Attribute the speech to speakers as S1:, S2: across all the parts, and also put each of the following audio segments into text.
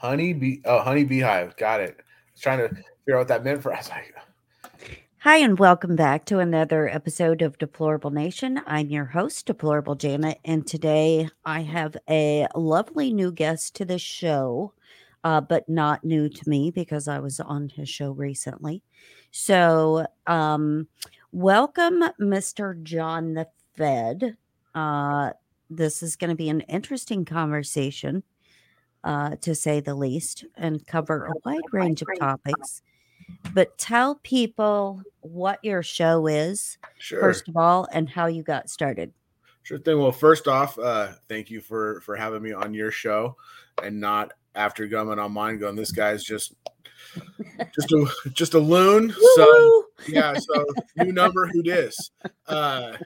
S1: Honey bee. Oh, honey beehive. Got it. I was trying to figure out what that meant for. us. like,
S2: Hi, and welcome back to another episode of Deplorable Nation. I'm your host, Deplorable Janet, and today I have a lovely new guest to the show, uh, but not new to me because I was on his show recently. So, um, welcome, Mr. John the Fed. Uh, this is going to be an interesting conversation, uh, to say the least, and cover a wide range of topics but tell people what your show is
S1: sure.
S2: first of all and how you got started
S1: Sure thing. Well, first off, uh, thank you for for having me on your show, and not after coming on mine. Going, this guy's just just a just a loon. So
S2: Woo-hoo!
S1: yeah. So new number, who dis? Uh,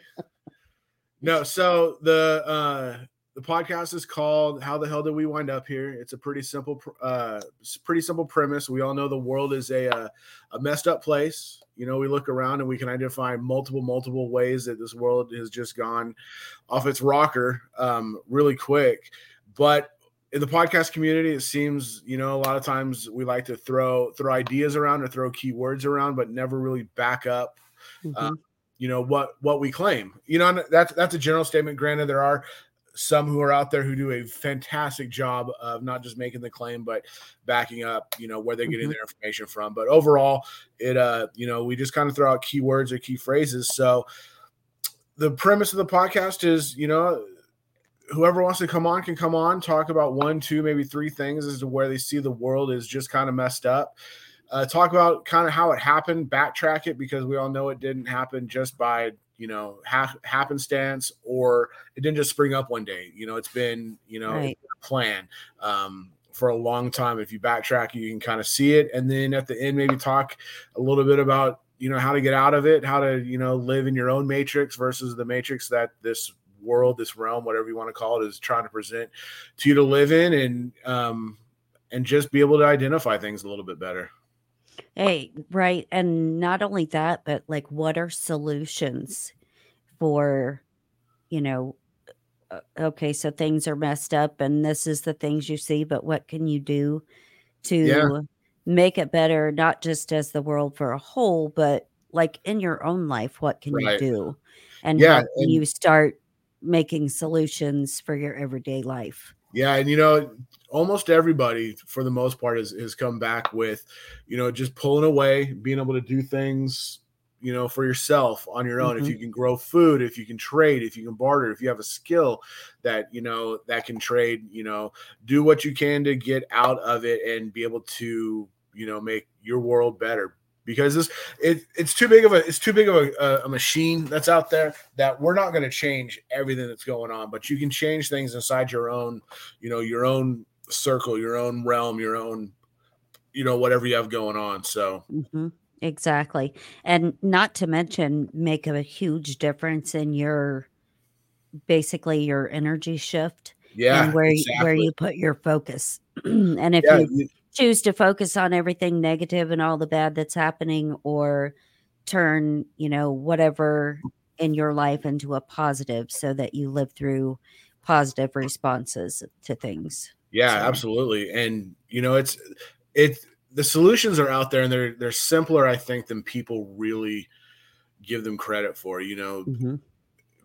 S1: no. So the uh, the podcast is called "How the Hell Did We Wind Up Here?" It's a pretty simple, uh, pretty simple premise. We all know the world is a uh, a messed up place. You know, we look around and we can identify multiple, multiple ways that this world has just gone off its rocker um, really quick. But in the podcast community, it seems you know a lot of times we like to throw throw ideas around or throw keywords around, but never really back up
S2: Mhm.
S1: you know what what we claim you know that's that's a general statement granted there are some who are out there who do a fantastic job of not just making the claim but backing up you know where they're getting
S2: Mhm.
S1: their information from. But overall it uh you know we just kind of throw out keywords or key phrases. So the premise of the podcast is you know whoever wants to come on can come on talk about one two maybe three things as to where they see the world is just kind of messed up. Uh, talk about kind of how it happened, backtrack it because we all know it didn't happen just by you know ha- happenstance or it didn't just spring up one day. You know, it's been you know
S2: Right.
S1: plan um, for a long time. If you backtrack, you can kind of see it, and then at the end, maybe talk a little bit about you know how to get out of it, how to you know live in your own matrix versus the matrix that this world, this realm, whatever you want to call it, is trying to present to you to live in, and um, and just be able to identify things a little bit better.
S2: Hey right and not only that but like what are solutions for you know uh, okay so things are messed up and this is the things you see but what can you do to
S1: Yeah.
S2: make it better not just as the world for a whole but like in your own life what can
S1: Right.
S2: you do and
S1: Yeah,
S2: how
S1: and-
S2: you start making solutions for your everyday life
S1: Yeah, and you know, almost everybody for the most part has, has come back with, you know, just pulling away, being able to do things, you know, for yourself on your own. If
S2: Mhm.
S1: you can grow food, if you can trade, if you can barter, if you have a skill that, you know, that can trade, you know, do what you can to get out of it and be able to, you know, make your world better. Because this it, it's too big of a it's too big of a, a machine that's out there that we're not going to change everything that's going on, but you can change things inside your own you know your own circle your own realm your own you know whatever you have going on so
S2: hmm Exactly. And not to mention make a huge difference in your basically your energy shift
S1: yeah
S2: and where you where you put your focus. and if
S1: yeah
S2: you
S1: you-
S2: choose to focus on everything negative and all the bad that's happening or turn, you know, whatever in your life into a positive so that you live through positive responses to things.
S1: Yeah
S2: So-
S1: absolutely and you know it's it's the solutions are out there and they're they're simpler i think than people really give them credit for you know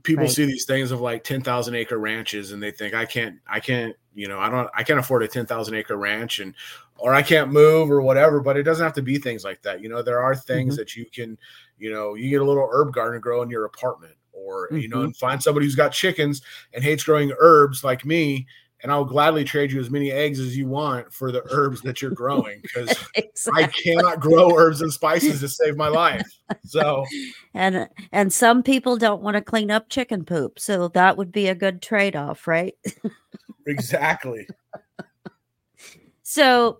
S1: people
S2: Right.
S1: see these things of like 10,000 acre ranches and they think I can't I can't you know I don't I can't afford a 10,000 acre ranch and or I can't move or whatever but it doesn't have to be things like that you know there are things
S2: Mhm.
S1: that you can you know you get a little herb garden to grow in your apartment or you know
S2: Mhm.
S1: and find somebody who's got chickens and hates growing herbs like me and I'll gladly trade you as many eggs as you want for the herbs that you're growing because I cannot grow herbs and spices to save my life so
S2: And and some people don't want to clean up chicken poop, so that would be a good trade-off, right?
S1: exactly
S2: So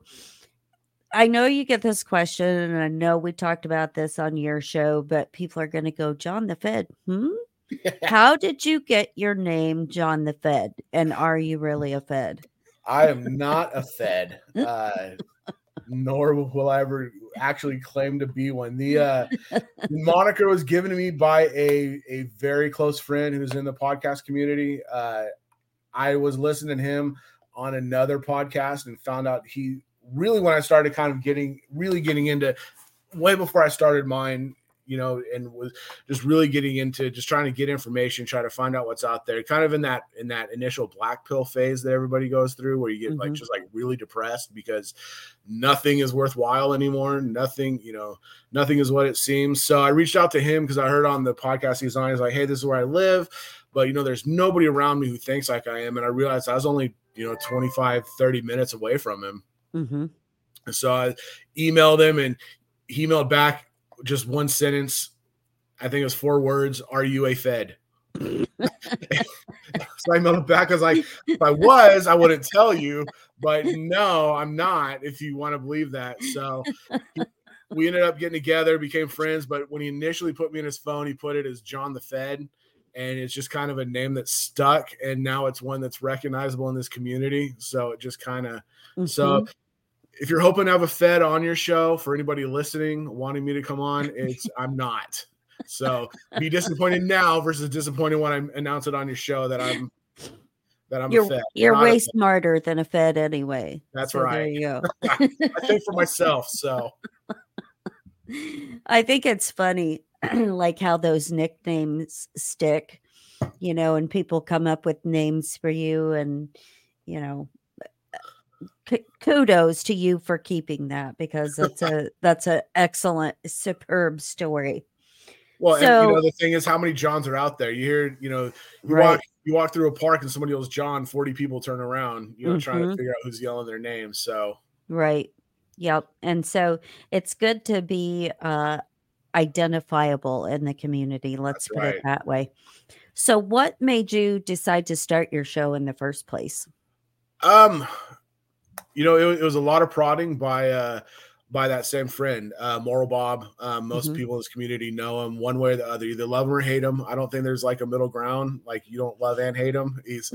S2: I know you get this question, and I know we talked about this on your show, but people are going to go, John the Fed. Hmm? How did you get your name, John the Fed? And are you really a Fed?
S1: I am not a Fed, uh, nor will I ever actually claim to be one. The uh, moniker was given to me by a a very close friend who's in the podcast community. Uh, I was listening to him on another podcast and found out he really when I started kind of getting really getting into way before I started mine you know, and was just really getting into just trying to get information, try to find out what's out there. Kind of in that in that initial black pill phase that everybody goes through, where you get mm-hmm. like just like really depressed because nothing is worthwhile anymore. Nothing, you know, nothing is what it seems. So I reached out to him because I heard on the podcast he's on. He's like, "Hey, this is where I live." But you know, there's nobody around me who thinks like I am. And I realized I was only, you know, 25, 30 minutes away from him. Mm-hmm. So I emailed him and he emailed back just one sentence. I think it was four words. Are you a Fed? so I emailed back. I was like, if I was, I wouldn't tell you, but no, I'm not. If you want to believe that, so we ended up getting together, became friends. But when he initially put me in his phone, he put it as John the Fed, and it's just kind of a name that stuck, and now it's one that's recognizable in this community. So it just kind of mm-hmm. so if you're hoping to have a Fed on your show for anybody listening, wanting me to come on, it's I'm not. So be disappointed now versus disappointed when I announce it on your show that I'm that I'm
S2: you're,
S1: a Fed.
S2: You're way smarter than a Fed anyway.
S1: That's
S2: so
S1: right.
S2: There you go.
S1: I think for myself. So
S2: I think it's funny, like how those nicknames stick, you know, and people come up with names for you and you know kudos to you for keeping that because that's a that's an excellent superb story
S1: well so, and, you know the thing is how many johns are out there you hear you know you right. walk you walk through a park and somebody yells john 40 people turn around you know mm-hmm. trying to mm-hmm. figure out who's yelling their name so
S2: right yep and so it's good to be uh identifiable in the community let's that's put right. it that way so what made you decide to start your show in the first place
S1: um you know, it, it, was a lot of prodding by uh by that same friend, uh Moral Bob. Um, most mm-hmm. people in this community know him one way or the other. Either love him or hate him. I don't think there's like a middle ground. Like you don't love and hate him. He's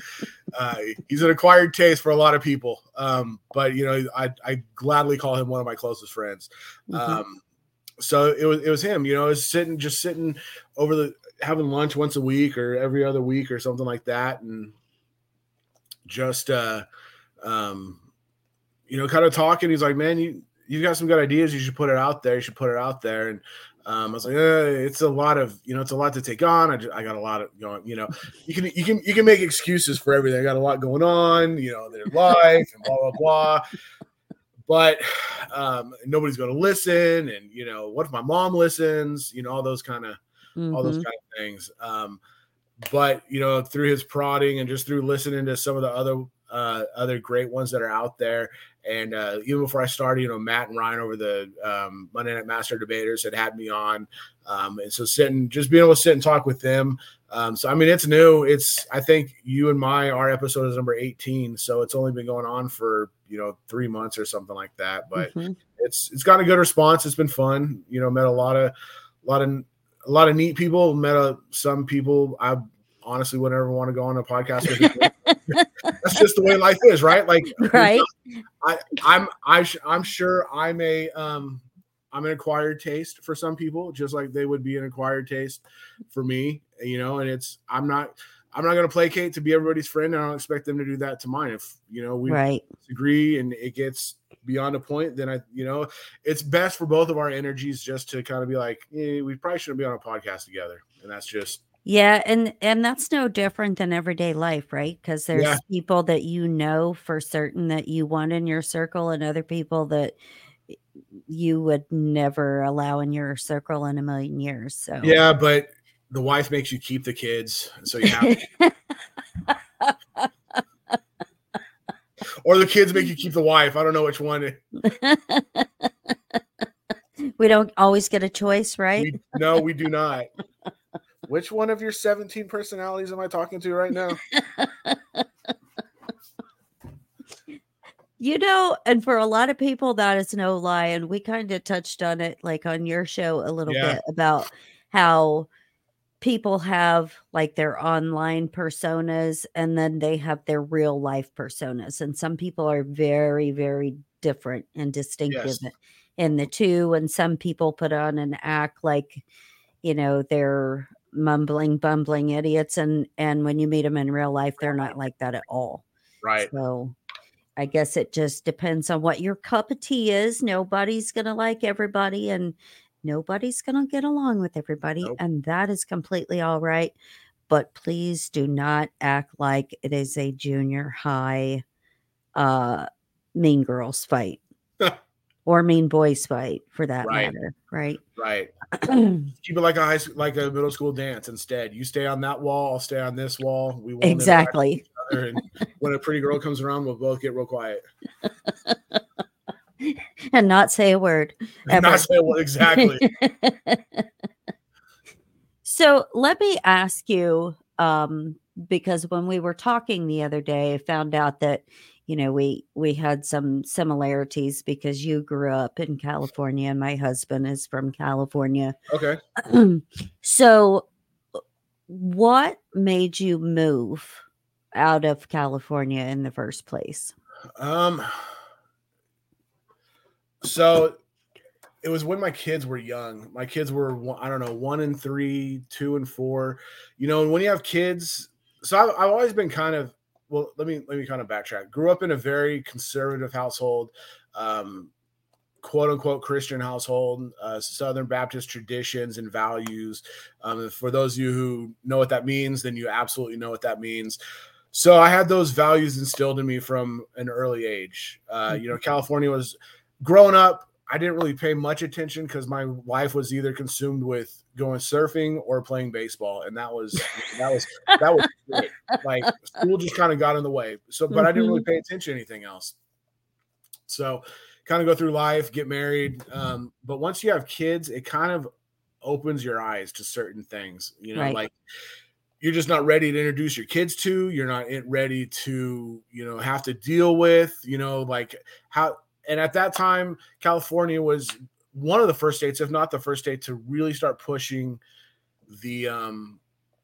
S1: uh he's an acquired taste for a lot of people. Um, but you know, I I gladly call him one of my closest friends. Mm-hmm. Um so it was it was him, you know, was sitting just sitting over the having lunch once a week or every other week or something like that, and just uh um you know, kind of talking. He's like, man, you you've got some good ideas. You should put it out there. You should put it out there. And um, I was like, eh, it's a lot of, you know, it's a lot to take on. I, just, I got a lot of going, you know, you can, you can, you can make excuses for everything. I got a lot going on, you know, their life and blah, blah, blah. But um, nobody's going to listen. And, you know, what if my mom listens, you know, all those kind of, mm-hmm. all those mm-hmm. kind of things. Um, but, you know, through his prodding and just through listening to some of the other, uh, other great ones that are out there and uh, even before I started, you know, Matt and Ryan over the um, Monday Night Master Debaters had had me on, um, and so sitting, just being able to sit and talk with them. Um, so I mean, it's new. It's I think you and my our episode is number eighteen, so it's only been going on for you know three months or something like that. But mm-hmm. it's it's got a good response. It's been fun. You know, met a lot of a lot of a lot of neat people. Met a, some people I honestly would never want to go on a podcast with. That's just the way life is, right? Like,
S2: right.
S1: I, I'm, I, I'm sure I'm a, um, I'm an acquired taste for some people, just like they would be an acquired taste for me, you know. And it's, I'm not, I'm not going to placate to be everybody's friend. I don't expect them to do that to mine. If you know we
S2: right.
S1: disagree and it gets beyond a point, then I, you know, it's best for both of our energies just to kind of be like, eh, we probably shouldn't be on a podcast together, and that's just
S2: yeah, and and that's no different than everyday life, right? Because there's yeah. people that you know for certain that you want in your circle, and other people that you would never allow in your circle in a million years. So
S1: yeah, but the wife makes you keep the kids, so you have. or the kids make you keep the wife. I don't know which one.
S2: we don't always get a choice, right?
S1: We, no, we do not. Which one of your 17 personalities am I talking to right now?
S2: you know, and for a lot of people, that is no lie. And we kind of touched on it like on your show a little yeah. bit about how people have like their online personas and then they have their real life personas. And some people are very, very different and distinctive yes. in the two. And some people put on an act like, you know, they're mumbling, bumbling idiots, and and when you meet them in real life, they're not like that at all.
S1: Right.
S2: So I guess it just depends on what your cup of tea is. Nobody's going to like everybody and nobody's going to get along with everybody.
S1: Nope.
S2: And that is completely all right. But please do not act like it is a junior high uh, mean girls fight or mean boys fight for that
S1: Right.
S2: matter. Right.
S1: Right. Keep it like a high school, like a middle school dance. Instead, you stay on that wall. I'll stay on this wall. We won't
S2: exactly.
S1: And when a pretty girl comes around, we'll both get real quiet.
S2: And not say a word.
S1: And Not say what exactly.
S2: So let me ask you, um, because when we were talking the other day, I found out that you know we we had some similarities because you grew up in California and my husband is from California.
S1: Okay.
S2: so, what made you move out of California in the first place?
S1: Um. So it was when my kids were young. My kids were I don't know one and three, two and four. You know, and when you have kids, so I've, I've always been kind of well. Let me let me kind of backtrack. Grew up in a very conservative household. Um, quote unquote Christian household, uh, Southern Baptist traditions and values. Um, for those of you who know what that means, then you absolutely know what that means. So I had those values instilled in me from an early age. Uh, you know, California was growing up. I didn't really pay much attention because my wife was either consumed with going surfing or playing baseball, and that was that was that was it. like school just kind of got in the way. So, but I didn't really pay attention to anything else. So, kind of go through life, get married. Um, but once you have kids, it kind of opens your eyes to certain things. You know,
S2: Right.
S1: like you're just not ready to introduce your kids to. You're not ready to, you know, have to deal with. You know, like how. And at that time, California was one of the first states, if not the first state, to really start pushing the um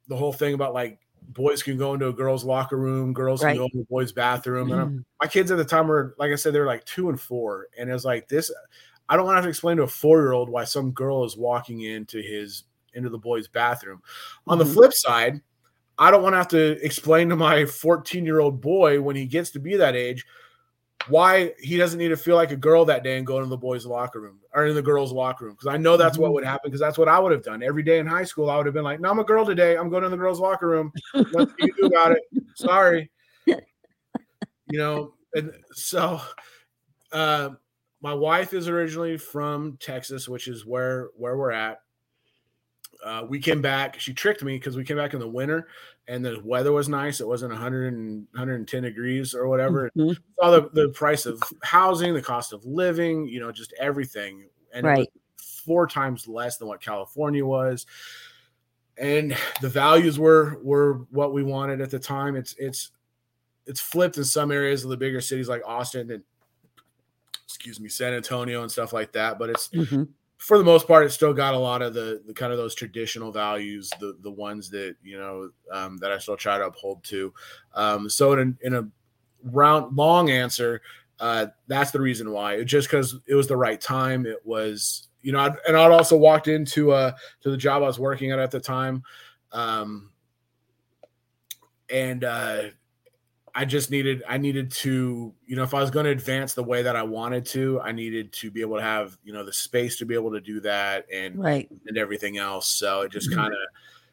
S1: the whole thing about like boys can go into a girl's locker room, girls
S2: Right.
S1: can go into a boys' bathroom. And I'm,
S2: Mm,
S1: my kids at the time were, like I said, they were like two and four. And it was like this. I don't want to have to explain to a four year old why some girl is walking into his into the boys' bathroom. On the
S2: Mhm.
S1: flip side, I don't want to have to explain to my 14 year old boy when he gets to be that age why he doesn't need to feel like a girl that day and go into the boys' locker room or in the girls' locker room. Because I know that's what
S2: Mhm.
S1: would happen. Because that's what I would have done every day in high school. I would have been like, "No, I'm a girl today. I'm going in the girls' locker room. What do you do about it? Sorry." You know, and so uh, my wife is originally from Texas, which is where where we're at. Uh, we came back. She tricked me because we came back in the winter and the weather was nice. It wasn't 100 and 110 degrees or whatever.
S2: mhm,
S1: Saw the, the price of housing, the cost of living, you know, just everything. And
S2: Right.
S1: four times less than what California was. And the values were were what we wanted at the time. It's it's it's flipped in some areas of the bigger cities like Austin and excuse me, San Antonio and stuff like that. But it's
S2: mhm.
S1: For the most part, it's still got a lot of the, the kind of those traditional values, the the ones that you know um, that I still try to uphold to. Um, so in a, in a round long answer, uh, that's the reason why. It just because it was the right time. It was you know, I'd, and I'd also walked into uh to the job I was working at at the time, um, and uh, I just needed I needed to you know if I was going to advance the way that I wanted to, I needed to be able to have you know the space to be able to do that and
S2: Right.
S1: and everything else. So it just kind of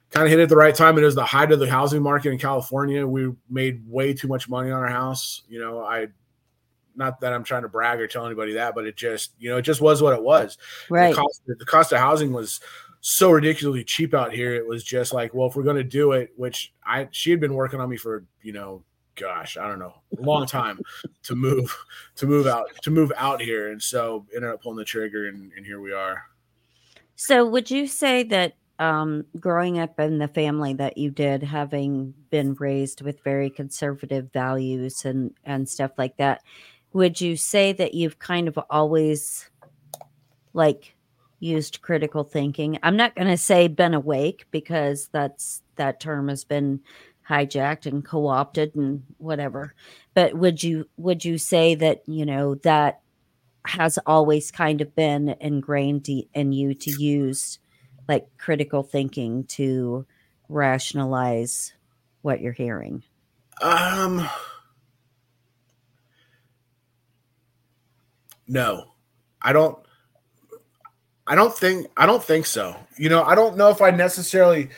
S1: kind of hit at the right time. It was the height of the housing market in California. We made way too much money on our house. You know, I not that I'm trying to brag or tell anybody that, but it just you know it just was what it was.
S2: Right.
S1: The cost, the cost of housing was so ridiculously cheap out here. It was just like, well, if we're going to do it, which I she had been working on me for you know, gosh, I don't know, a long time to move to move out to move out here, and so ended up pulling the trigger, and, and here we are.
S2: So, would you say that um, growing up in the family that you did, having been raised with very conservative values and and stuff like that, would you say that you've kind of always like used critical thinking? I'm not going to say been awake because that's that term has been hijacked and co-opted and whatever. But would you would you say that you know that has always kind of been ingrained in you to use like critical thinking to rationalize what you're hearing.
S1: Um, No, I don't. I don't think I don't think so. You know, I don't know if I necessarily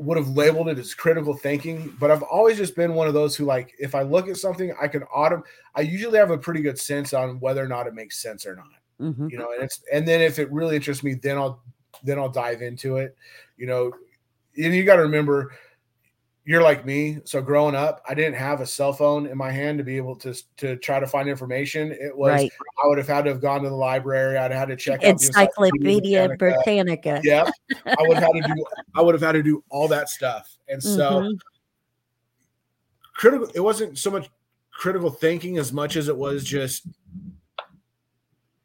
S1: would have labeled it as critical thinking, but I've always just been one of those who like if I look at something, I can autumn. I usually have a pretty good sense on whether or not it makes sense or not. Mm-hmm. You know, and it's and then if it really interests me, then I'll then I'll dive into it. You know, and you got to remember you're like me. So growing up, I didn't have a cell phone in my hand to be able to to try to find information. It was right. I would have had to have gone to the library. I'd had to check it,
S2: Encyclopedia Britannica. Britannica.
S1: Yeah, I would have had to do. I would have had to do all that stuff, and so mm-hmm. critical. It wasn't so much critical thinking as much as it was just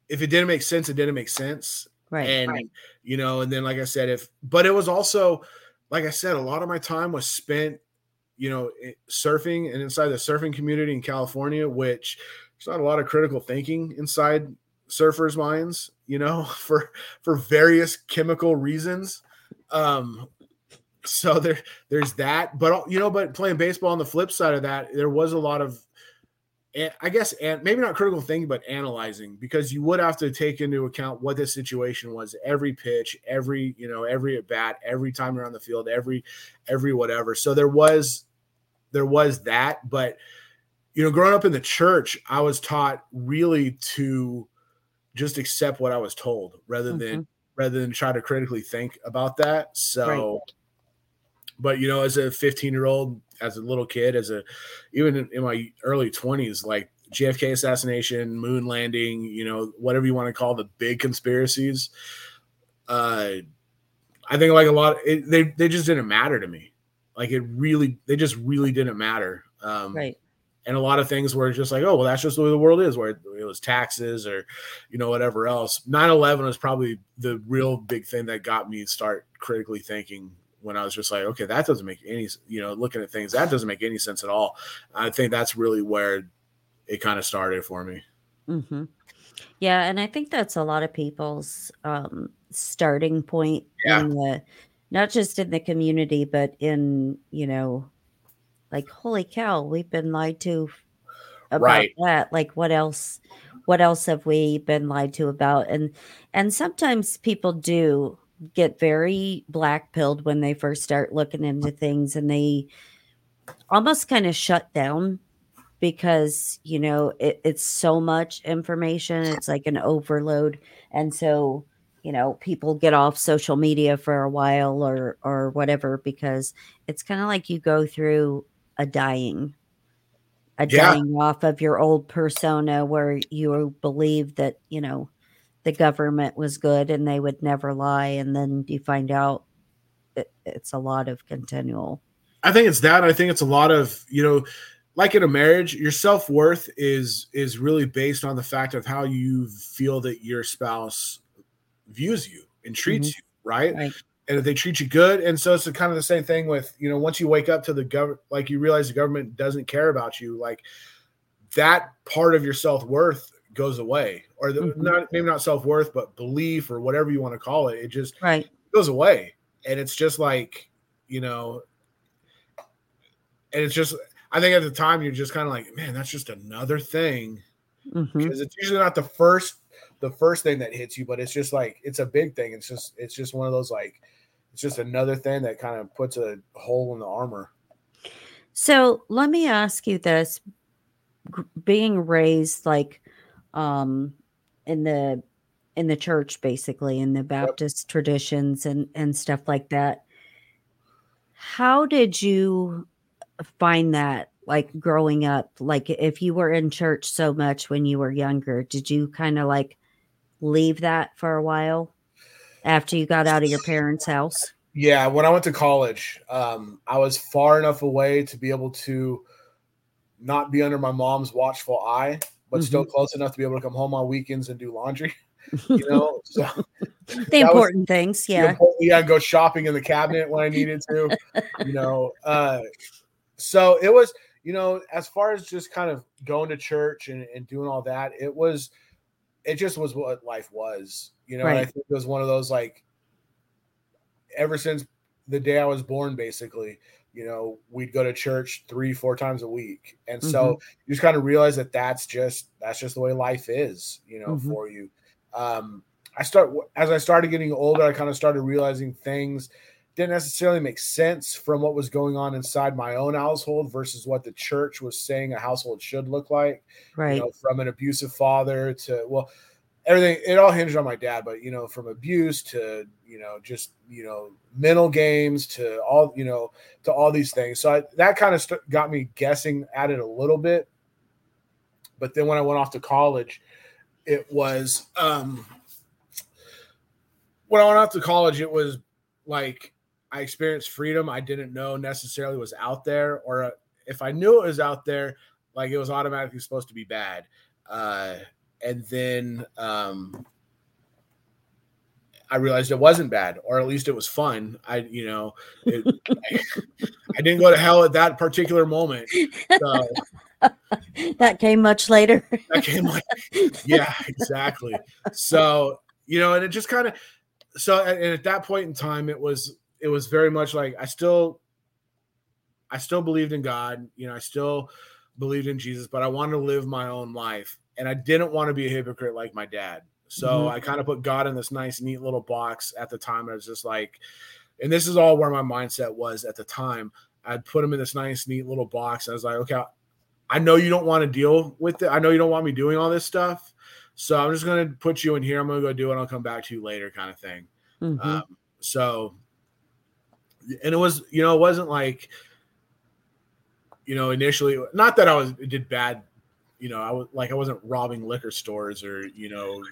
S1: if it didn't make sense, it didn't make sense.
S2: Right.
S1: And
S2: right.
S1: you know, and then like I said, if but it was also like I said, a lot of my time was spent, you know, surfing and inside the surfing community in California, which there's not a lot of critical thinking inside surfers' minds, you know, for for various chemical reasons. Um, so there there's that, but you know, but playing baseball on the flip side of that, there was a lot of I guess, and maybe not critical thinking, but analyzing because you would have to take into account what the situation was every pitch, every, you know, every at bat, every time you're on the field, every, every whatever. So there was, there was that. But, you know, growing up in the church, I was taught really to just accept what I was told rather mm-hmm. than, rather than try to critically think about that. So, right. but, you know, as a 15 year old, as a little kid, as a even in, in my early twenties, like JFK assassination, moon landing, you know, whatever you want to call the big conspiracies. Uh, I think like a lot, it, they they just didn't matter to me. Like it really, they just really didn't matter. Um,
S2: right.
S1: And a lot of things were just like, oh, well, that's just the way the world is, where it was taxes or, you know, whatever else. 9 11 was probably the real big thing that got me start critically thinking when I was just like, okay, that doesn't make any, you know, looking at things, that doesn't make any sense at all. I think that's really where it kind of started for me.
S2: Mm-hmm. Yeah, and I think that's a lot of people's um, starting point
S1: yeah.
S2: in the, not just in the community, but in you know, like holy cow, we've been lied to about right. that. Like, what else? What else have we been lied to about? And and sometimes people do get very black pilled when they first start looking into things and they almost kind of shut down because you know it, it's so much information it's like an overload and so you know people get off social media for a while or or whatever because it's kind of like you go through a dying a yeah. dying off of your old persona where you believe that you know the government was good and they would never lie and then you find out it, it's a lot of continual
S1: i think it's that i think it's a lot of you know like in a marriage your self-worth is is really based on the fact of how you feel that your spouse views you and treats mm-hmm. you right?
S2: right
S1: and if they treat you good and so it's kind of the same thing with you know once you wake up to the government like you realize the government doesn't care about you like that part of your self-worth goes away, or the, mm-hmm. not maybe not self worth, but belief or whatever you want to call it. It just
S2: right
S1: goes away, and it's just like you know, and it's just I think at the time you're just kind of like, man, that's just another thing mm-hmm. because it's usually not the first the first thing that hits you, but it's just like it's a big thing. It's just it's just one of those like it's just another thing that kind of puts a hole in the armor.
S2: So let me ask you this: being raised like um, in the in the church, basically in the Baptist yep. traditions and and stuff like that. How did you find that like growing up like if you were in church so much when you were younger did you kind of like leave that for a while after you got out of your parents house
S1: yeah when i went to college um, i was far enough away to be able to not be under my mom's watchful eye but mm-hmm. still close enough to be able to come home on weekends and do laundry. You know, so
S2: the important things, yeah. Important,
S1: yeah, go shopping in the cabinet when I needed to. you know, uh, so it was, you know, as far as just kind of going to church and, and doing all that, it was, it just was what life was. You know, right. I think it was one of those like, ever since the day I was born, basically, you know, we'd go to church three, four times a week. And so mm-hmm. you just kind of realize that that's just, that's just the way life is, you know, mm-hmm. for you. Um, I start, as I started getting older, I kind of started realizing things didn't necessarily make sense from what was going on inside my own household versus what the church was saying a household should look like.
S2: Right.
S1: You know, from an abusive father to, well, everything it all hinged on my dad but you know from abuse to you know just you know mental games to all you know to all these things. So I, that kind of st- got me guessing at it a little bit. But then when i went off to college it was um when i went off to college it was like i experienced freedom i didn't know necessarily was out there or if i knew it was out there like it was automatically supposed to be bad. Uh and then um, I realized it wasn't bad, or at least it was fun. I, you know, it, I, I, didn't go to hell at that particular moment. So,
S2: that came much later.
S1: that came like, yeah, exactly. So you know, and it just kind of, so and at that point in time, it was it was very much like I still, I still believed in God. You know, I still believed in Jesus, but I wanted to live my own life and I didn't want to be a hypocrite like my dad. So mm-hmm. I kind of put God in this nice, neat little box at the time. I was just like, and this is all where my mindset was at the time. I'd put him in this nice, neat little box. I was like, okay, I know you don't want to deal with it. I know you don't want me doing all this stuff. So I'm just going to put you in here. I'm going to go do it. I'll come back to you later, kind of thing. Mm-hmm. Um, so, and it was, you know, it wasn't like, you know, initially, not that I was did bad you know, I was like I wasn't robbing liquor stores or you know,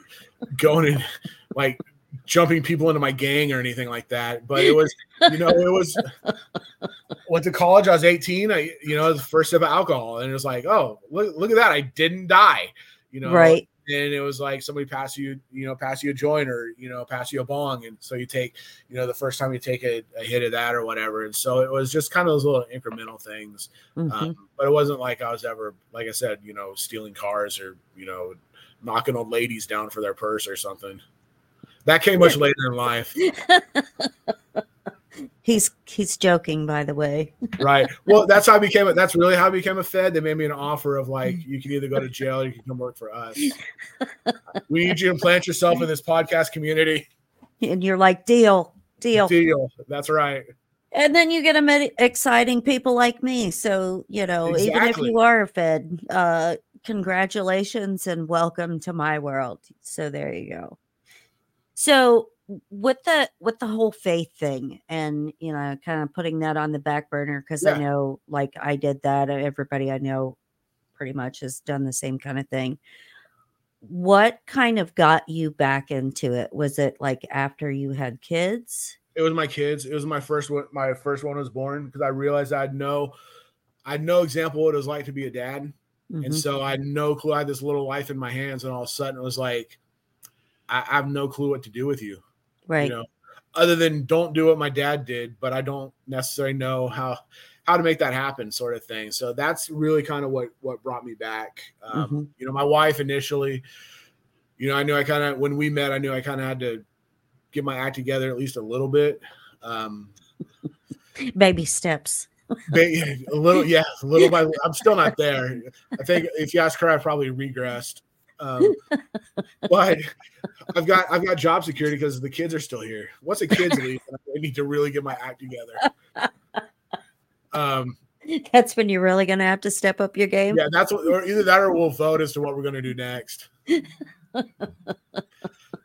S1: going and like jumping people into my gang or anything like that. But it was, you know, it was went to college. I was 18. I, you know, the first sip of alcohol, and it was like, oh, look, look at that. I didn't die. You know,
S2: right
S1: and it was like somebody pass you, you know, pass you a joint or you know, pass you a bong, and so you take, you know, the first time you take a, a hit of that or whatever, and so it was just kind of those little incremental things, mm-hmm. um, but it wasn't like I was ever, like I said, you know, stealing cars or you know, knocking old ladies down for their purse or something. That came much later in life.
S2: He's he's joking, by the way.
S1: right. Well, that's how I became. A, that's really how I became a Fed. They made me an offer of like, you can either go to jail, or you can come work for us. we need you to plant yourself in this podcast community.
S2: And you're like, deal, deal,
S1: deal. That's right.
S2: And then you get them exciting people like me. So you know, exactly. even if you are a Fed, uh, congratulations and welcome to my world. So there you go. So with the with the whole faith thing and you know kind of putting that on the back burner because yeah. i know like i did that everybody i know pretty much has done the same kind of thing what kind of got you back into it was it like after you had kids
S1: it was my kids it was my first one my first one was born because i realized i had no i had no example what it was like to be a dad mm-hmm. and so i had no clue i had this little life in my hands and all of a sudden it was like I, I have no clue what to do with you
S2: right?
S1: You know, other than don't do what my dad did, but I don't necessarily know how how to make that happen, sort of thing. So that's really kind of what what brought me back. Um, mm-hmm. You know, my wife initially, you know, I knew I kind of when we met, I knew I kind of had to get my act together at least a little bit. Um,
S2: Baby steps.
S1: a little, yeah, a little by. I'm still not there. I think if you ask her, I probably regressed. Um, but I've got I've got job security because the kids are still here. Once the kids leave, I need to really get my act together.
S2: Um, that's when you're really going to have to step up your game.
S1: Yeah, that's what, or either that or we'll vote as to what we're going to do next.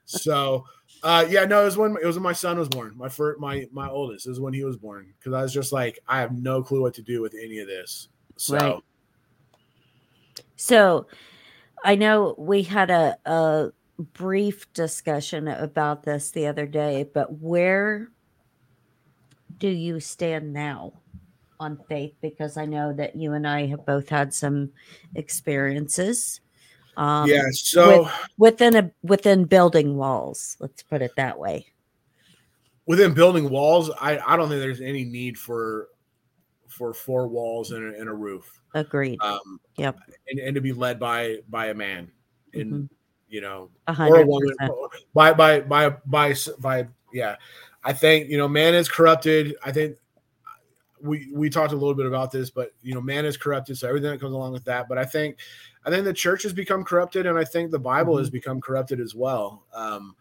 S1: so, uh, yeah, no, it was when it was when my son was born. My first, my my oldest is when he was born because I was just like, I have no clue what to do with any of this. So, right.
S2: so I know we had a, a brief discussion about this the other day, but where do you stand now on faith? Because I know that you and I have both had some experiences.
S1: Um, yeah, so
S2: with, within a within building walls, let's put it that way.
S1: Within building walls, I, I don't think there's any need for for four walls and a, and a roof.
S2: Agreed. Um, yep.
S1: And, and to be led by by a man, and mm-hmm. you know, 100%. or a woman, by by by by by yeah. I think you know, man is corrupted. I think we we talked a little bit about this, but you know, man is corrupted, so everything that comes along with that. But I think I think the church has become corrupted, and I think the Bible mm-hmm. has become corrupted as well. Um,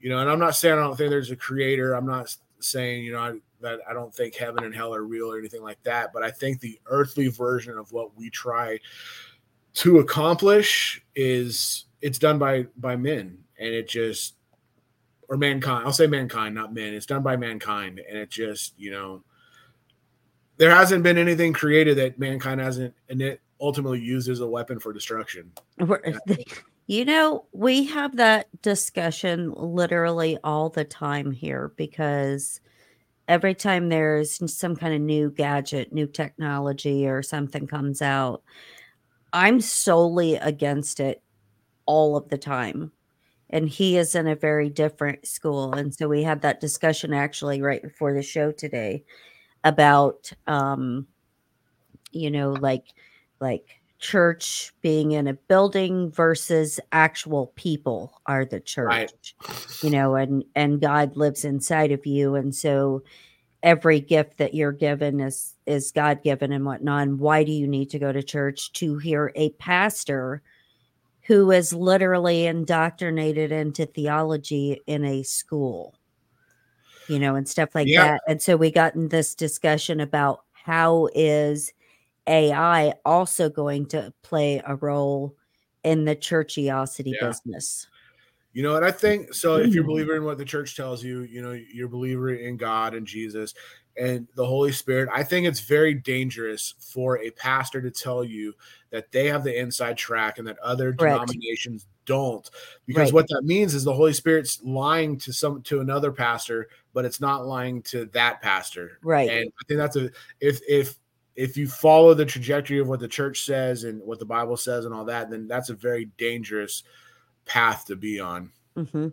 S1: you know, and I'm not saying I don't think there's a creator. I'm not saying you know I, that I don't think heaven and hell are real or anything like that. But I think the earthly version of what we try to accomplish is it's done by by men, and it just or mankind. I'll say mankind, not men. It's done by mankind, and it just you know there hasn't been anything created that mankind hasn't and it ultimately used as a weapon for destruction.
S2: You know, we have that discussion literally all the time here because every time there's some kind of new gadget, new technology, or something comes out, I'm solely against it all of the time. And he is in a very different school. And so we had that discussion actually right before the show today about um you know like like church being in a building versus actual people are the church right. you know and and god lives inside of you and so every gift that you're given is is god given and whatnot and why do you need to go to church to hear a pastor who is literally indoctrinated into theology in a school you know, and stuff like yeah. that. And so we got in this discussion about how is AI also going to play a role in the churchiosity yeah. business.
S1: You know, and I think so. If you're mm-hmm. a believer in what the church tells you, you know, you're a believer in God and Jesus and the Holy Spirit. I think it's very dangerous for a pastor to tell you that they have the inside track and that other Correct. denominations don't because right. what that means is the holy spirit's lying to some to another pastor but it's not lying to that pastor
S2: right
S1: and i think that's a if if if you follow the trajectory of what the church says and what the bible says and all that then that's a very dangerous path to be on
S2: mm-hmm.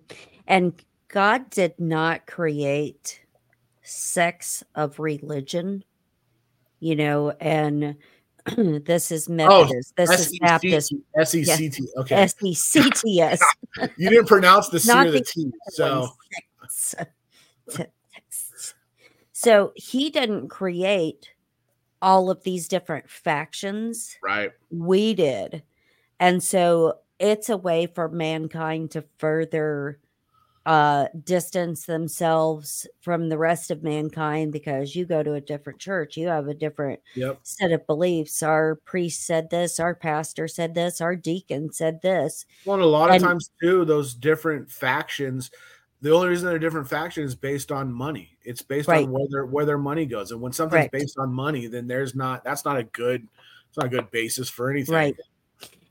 S2: and god did not create sex of religion you know and this is oh, Methodist. Oh, this is Baptist.
S1: S E C T. Okay. S
S2: E C T S.
S1: You didn't pronounce the C or the T. So.
S2: So he didn't create all of these different factions.
S1: Right.
S2: We did. And so it's a way for mankind to further uh, distance themselves from the rest of mankind because you go to a different church, you have a different
S1: yep.
S2: set of beliefs. Our priest said this, our pastor said this, our deacon said this.
S1: Well, a lot of and, times too, those different factions. The only reason they're different factions is based on money. It's based right. on where their where their money goes, and when something's right. based on money, then there's not that's not a good it's not a good basis for anything.
S2: Right.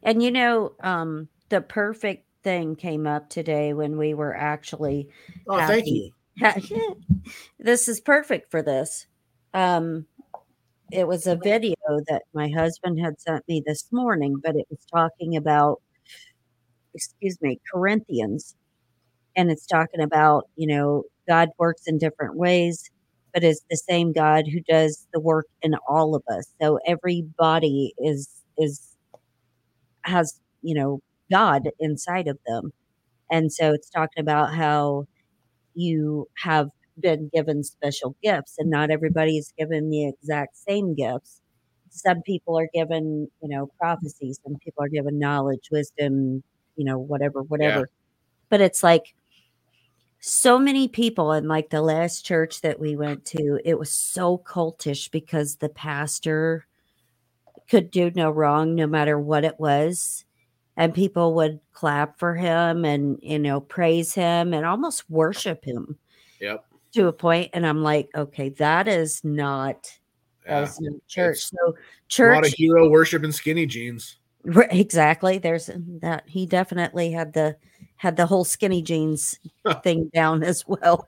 S2: And you know, um, the perfect thing came up today when we were actually.
S1: Oh,
S2: thank you. this is perfect for this. Um, it was a video that my husband had sent me this morning, but it was talking about, excuse me, Corinthians. And it's talking about, you know, God works in different ways, but it's the same God who does the work in all of us. So everybody is, is, has, you know, God inside of them. And so it's talking about how you have been given special gifts and not everybody is given the exact same gifts. Some people are given, you know, prophecy, some people are given knowledge, wisdom, you know, whatever, whatever. Yeah. But it's like so many people in like the last church that we went to, it was so cultish because the pastor could do no wrong no matter what it was and people would clap for him and you know praise him and almost worship him
S1: yep.
S2: to a point and i'm like okay that is not yeah. church. It's so church a lot
S1: of hero worship and skinny jeans.
S2: Exactly there's mm, that he definitely had the had the whole skinny jeans thing down as well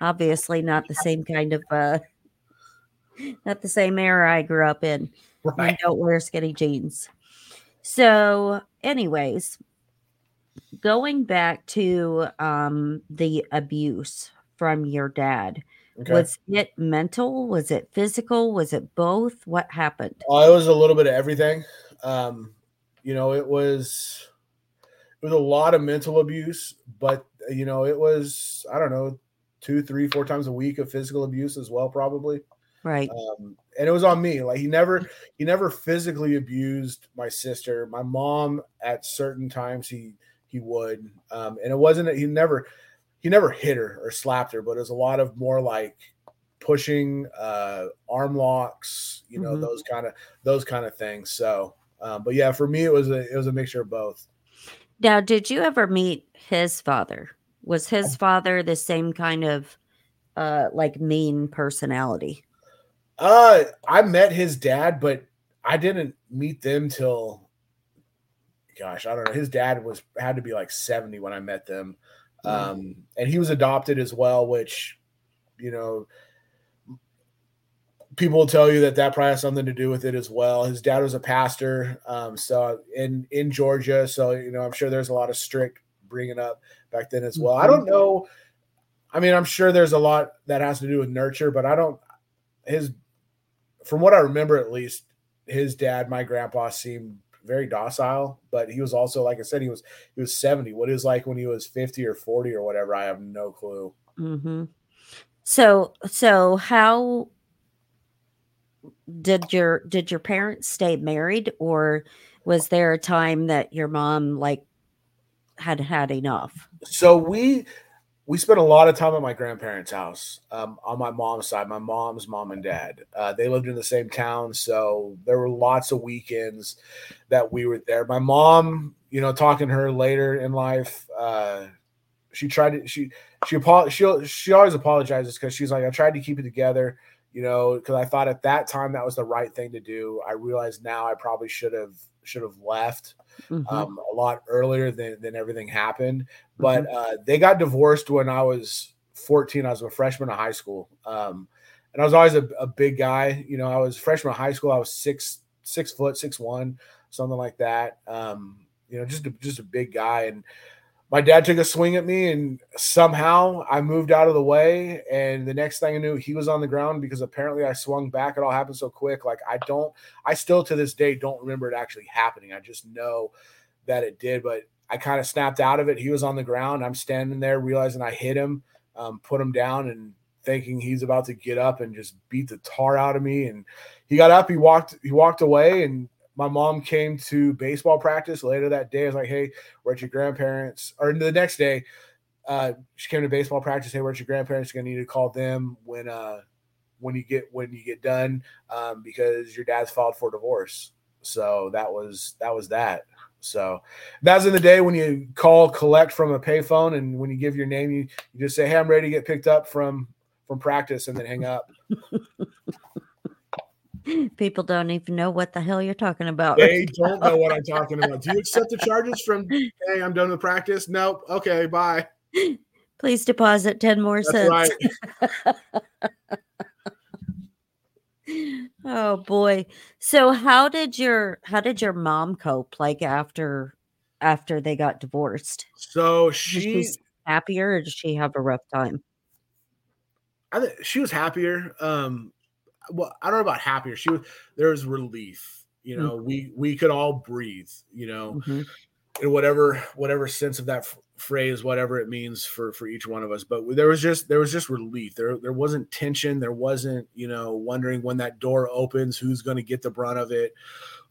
S2: obviously not the same kind of uh not the same era i grew up in right. I don't wear skinny jeans so, anyways, going back to um, the abuse from your dad, okay. was it mental? Was it physical? Was it both? What happened?
S1: Uh, it was a little bit of everything. Um, you know, it was it was a lot of mental abuse, but you know, it was I don't know two, three, four times a week of physical abuse as well, probably.
S2: Right.
S1: Um, and it was on me. Like he never he never physically abused my sister. My mom at certain times he he would. Um, and it wasn't he never he never hit her or slapped her, but it was a lot of more like pushing, uh, arm locks, you know,
S2: Mhm.
S1: those kind of those kind of things. So, um, but yeah, for me, it was a it was a mixture of both.
S2: Now, did you ever meet his father? Was his father the same kind of uh like mean personality?
S1: Uh, I met his dad, but I didn't meet them till, gosh, I don't know. His dad was had to be like seventy when I met them,
S2: Mm.
S1: um, and he was adopted as well, which, you know, people will tell you that that probably has something to do with it as well. His dad was a pastor, um, so in in Georgia, so you know, I'm sure there's a lot of strict bringing up back then as well. I don't know. I mean, I'm sure there's a lot that has to do with nurture, but I don't. His, from what I remember, at least, his dad, my grandpa, seemed very docile, but he was also, like I said, he was he was 70. What is like when he was 50 or 40 or whatever? I have no clue.
S2: Mm-hmm. So, so how did your did your parents stay married, or was there a time that your mom like had had enough?
S1: So we we spent a lot of time at my grandparents' house um, on my mom's side. My mom's mom and dad. Uh, they lived in the same town, so there were lots of weekends that we were there. My mom, you know, talking to her later in life, uh, she tried to she she she she always apologizes because she's like I tried to keep it together, you know, because I thought at that time that was the right thing to do. I realize now I probably should have should have left
S2: Mhm.
S1: um, a lot earlier than, than everything happened. But uh, they got divorced when I was 14. I was a freshman in high school. Um, and I was always a, a big guy. You know, I was freshman in high school. I was six, six foot, six, one, something like that. Um, you know, just a, just a big guy. And my dad took a swing at me and somehow I moved out of the way. And the next thing I knew, he was on the ground because apparently I swung back. It all happened so quick. Like I don't, I still to this day don't remember it actually happening. I just know that it did, but I kind of snapped out of it. He was on the ground. I'm standing there realizing I hit him, um, put him down and thinking he's about to get up and just beat the tar out of me. And he got up, he walked, he walked away and my mom came to baseball practice later that day. I was like, Hey, we're at your grandparents or the next day. Uh, she came to baseball practice. Hey, we're at your grandparents. You're gonna need to call them when uh when you get when you get done um, because your dad's filed for divorce. So that was that was that. So that's in the day when you call collect from a payphone and when you give your name, you, you just say, Hey, I'm ready to get picked up from from practice and then hang up.
S2: People don't even know what the hell you're talking about.
S1: They don't know what I'm talking about. Do you accept the charges from hey, I'm done with practice? Nope. Okay, bye.
S2: Please deposit 10 more
S1: That's
S2: cents.
S1: right.
S2: oh boy. So how did your how did your mom cope like after after they got divorced?
S1: So
S2: Was she happier or did she have a rough time?
S1: I think she was happier. Um, well, I don't know about happier. She was there was relief. You know, we we could all breathe. You know,
S2: Mhm.
S1: in whatever whatever sense of that f- phrase, whatever it means for for each one of us. But there was just there was just relief. There there wasn't tension. There wasn't you know wondering when that door opens, who's going to get the brunt of it,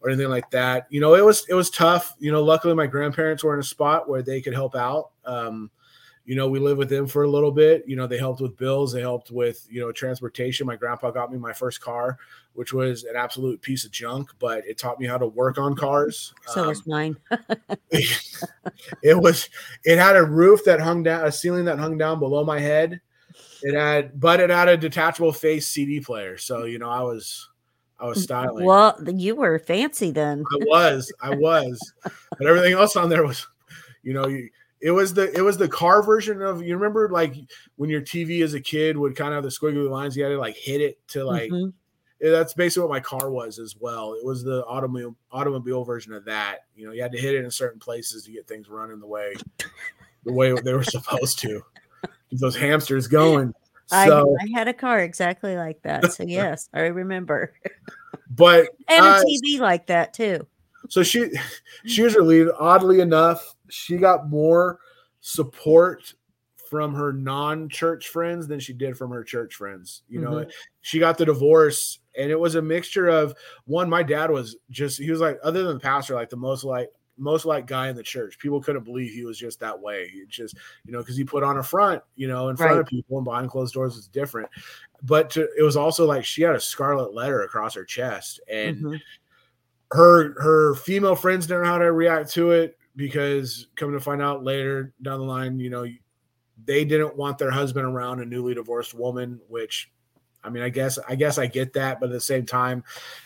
S1: or anything like that. You know, it was it was tough. You know, luckily my grandparents were in a spot where they could help out. Um, you know, we lived with them for a little bit. You know, they helped with bills, they helped with, you know, transportation. My grandpa got me my first car, which was an absolute piece of junk, but it taught me how to work on cars.
S2: So
S1: Um,
S2: was mine.
S1: it was it had a roof that hung down, a ceiling that hung down below my head. It had, but it had a detachable face CD player. So, you know, I was I was styling.
S2: Well, you were fancy then.
S1: I was, I was, but everything else on there was, you know, you, it was the it was the car version of you remember like when your TV as a kid would kind of have the squiggly lines, you had to like hit it to like
S2: Mhm.
S1: yeah, that's basically what my car was as well. It was the automobile automobile version of that. You know, you had to hit it in certain places to get things running the way the way they were supposed to. Keep those hamsters going.
S2: I,
S1: So,
S2: I had a car exactly like that. So yes, I remember.
S1: but
S2: And
S1: uh,
S2: a TV like that too.
S1: So she she was relieved. Oddly enough, she got more support from her non-church friends than she did from her church friends. You know,
S2: Mhm.
S1: she got the divorce and it was a mixture of one, my dad was just he was like, other than the pastor, like the most like most like guy in the church. People couldn't believe he was just that way. He just, you know, because he put on a front, you know, in front
S2: Right.
S1: of people and behind closed doors is different. But to, it was also like she had a scarlet letter across her chest, and
S2: Mhm.
S1: her her female friends didn't know how to react to it because coming to find out later down the line, you know, they didn't want their husband around a newly divorced woman, which I mean, I guess I guess I get that, but at the same time,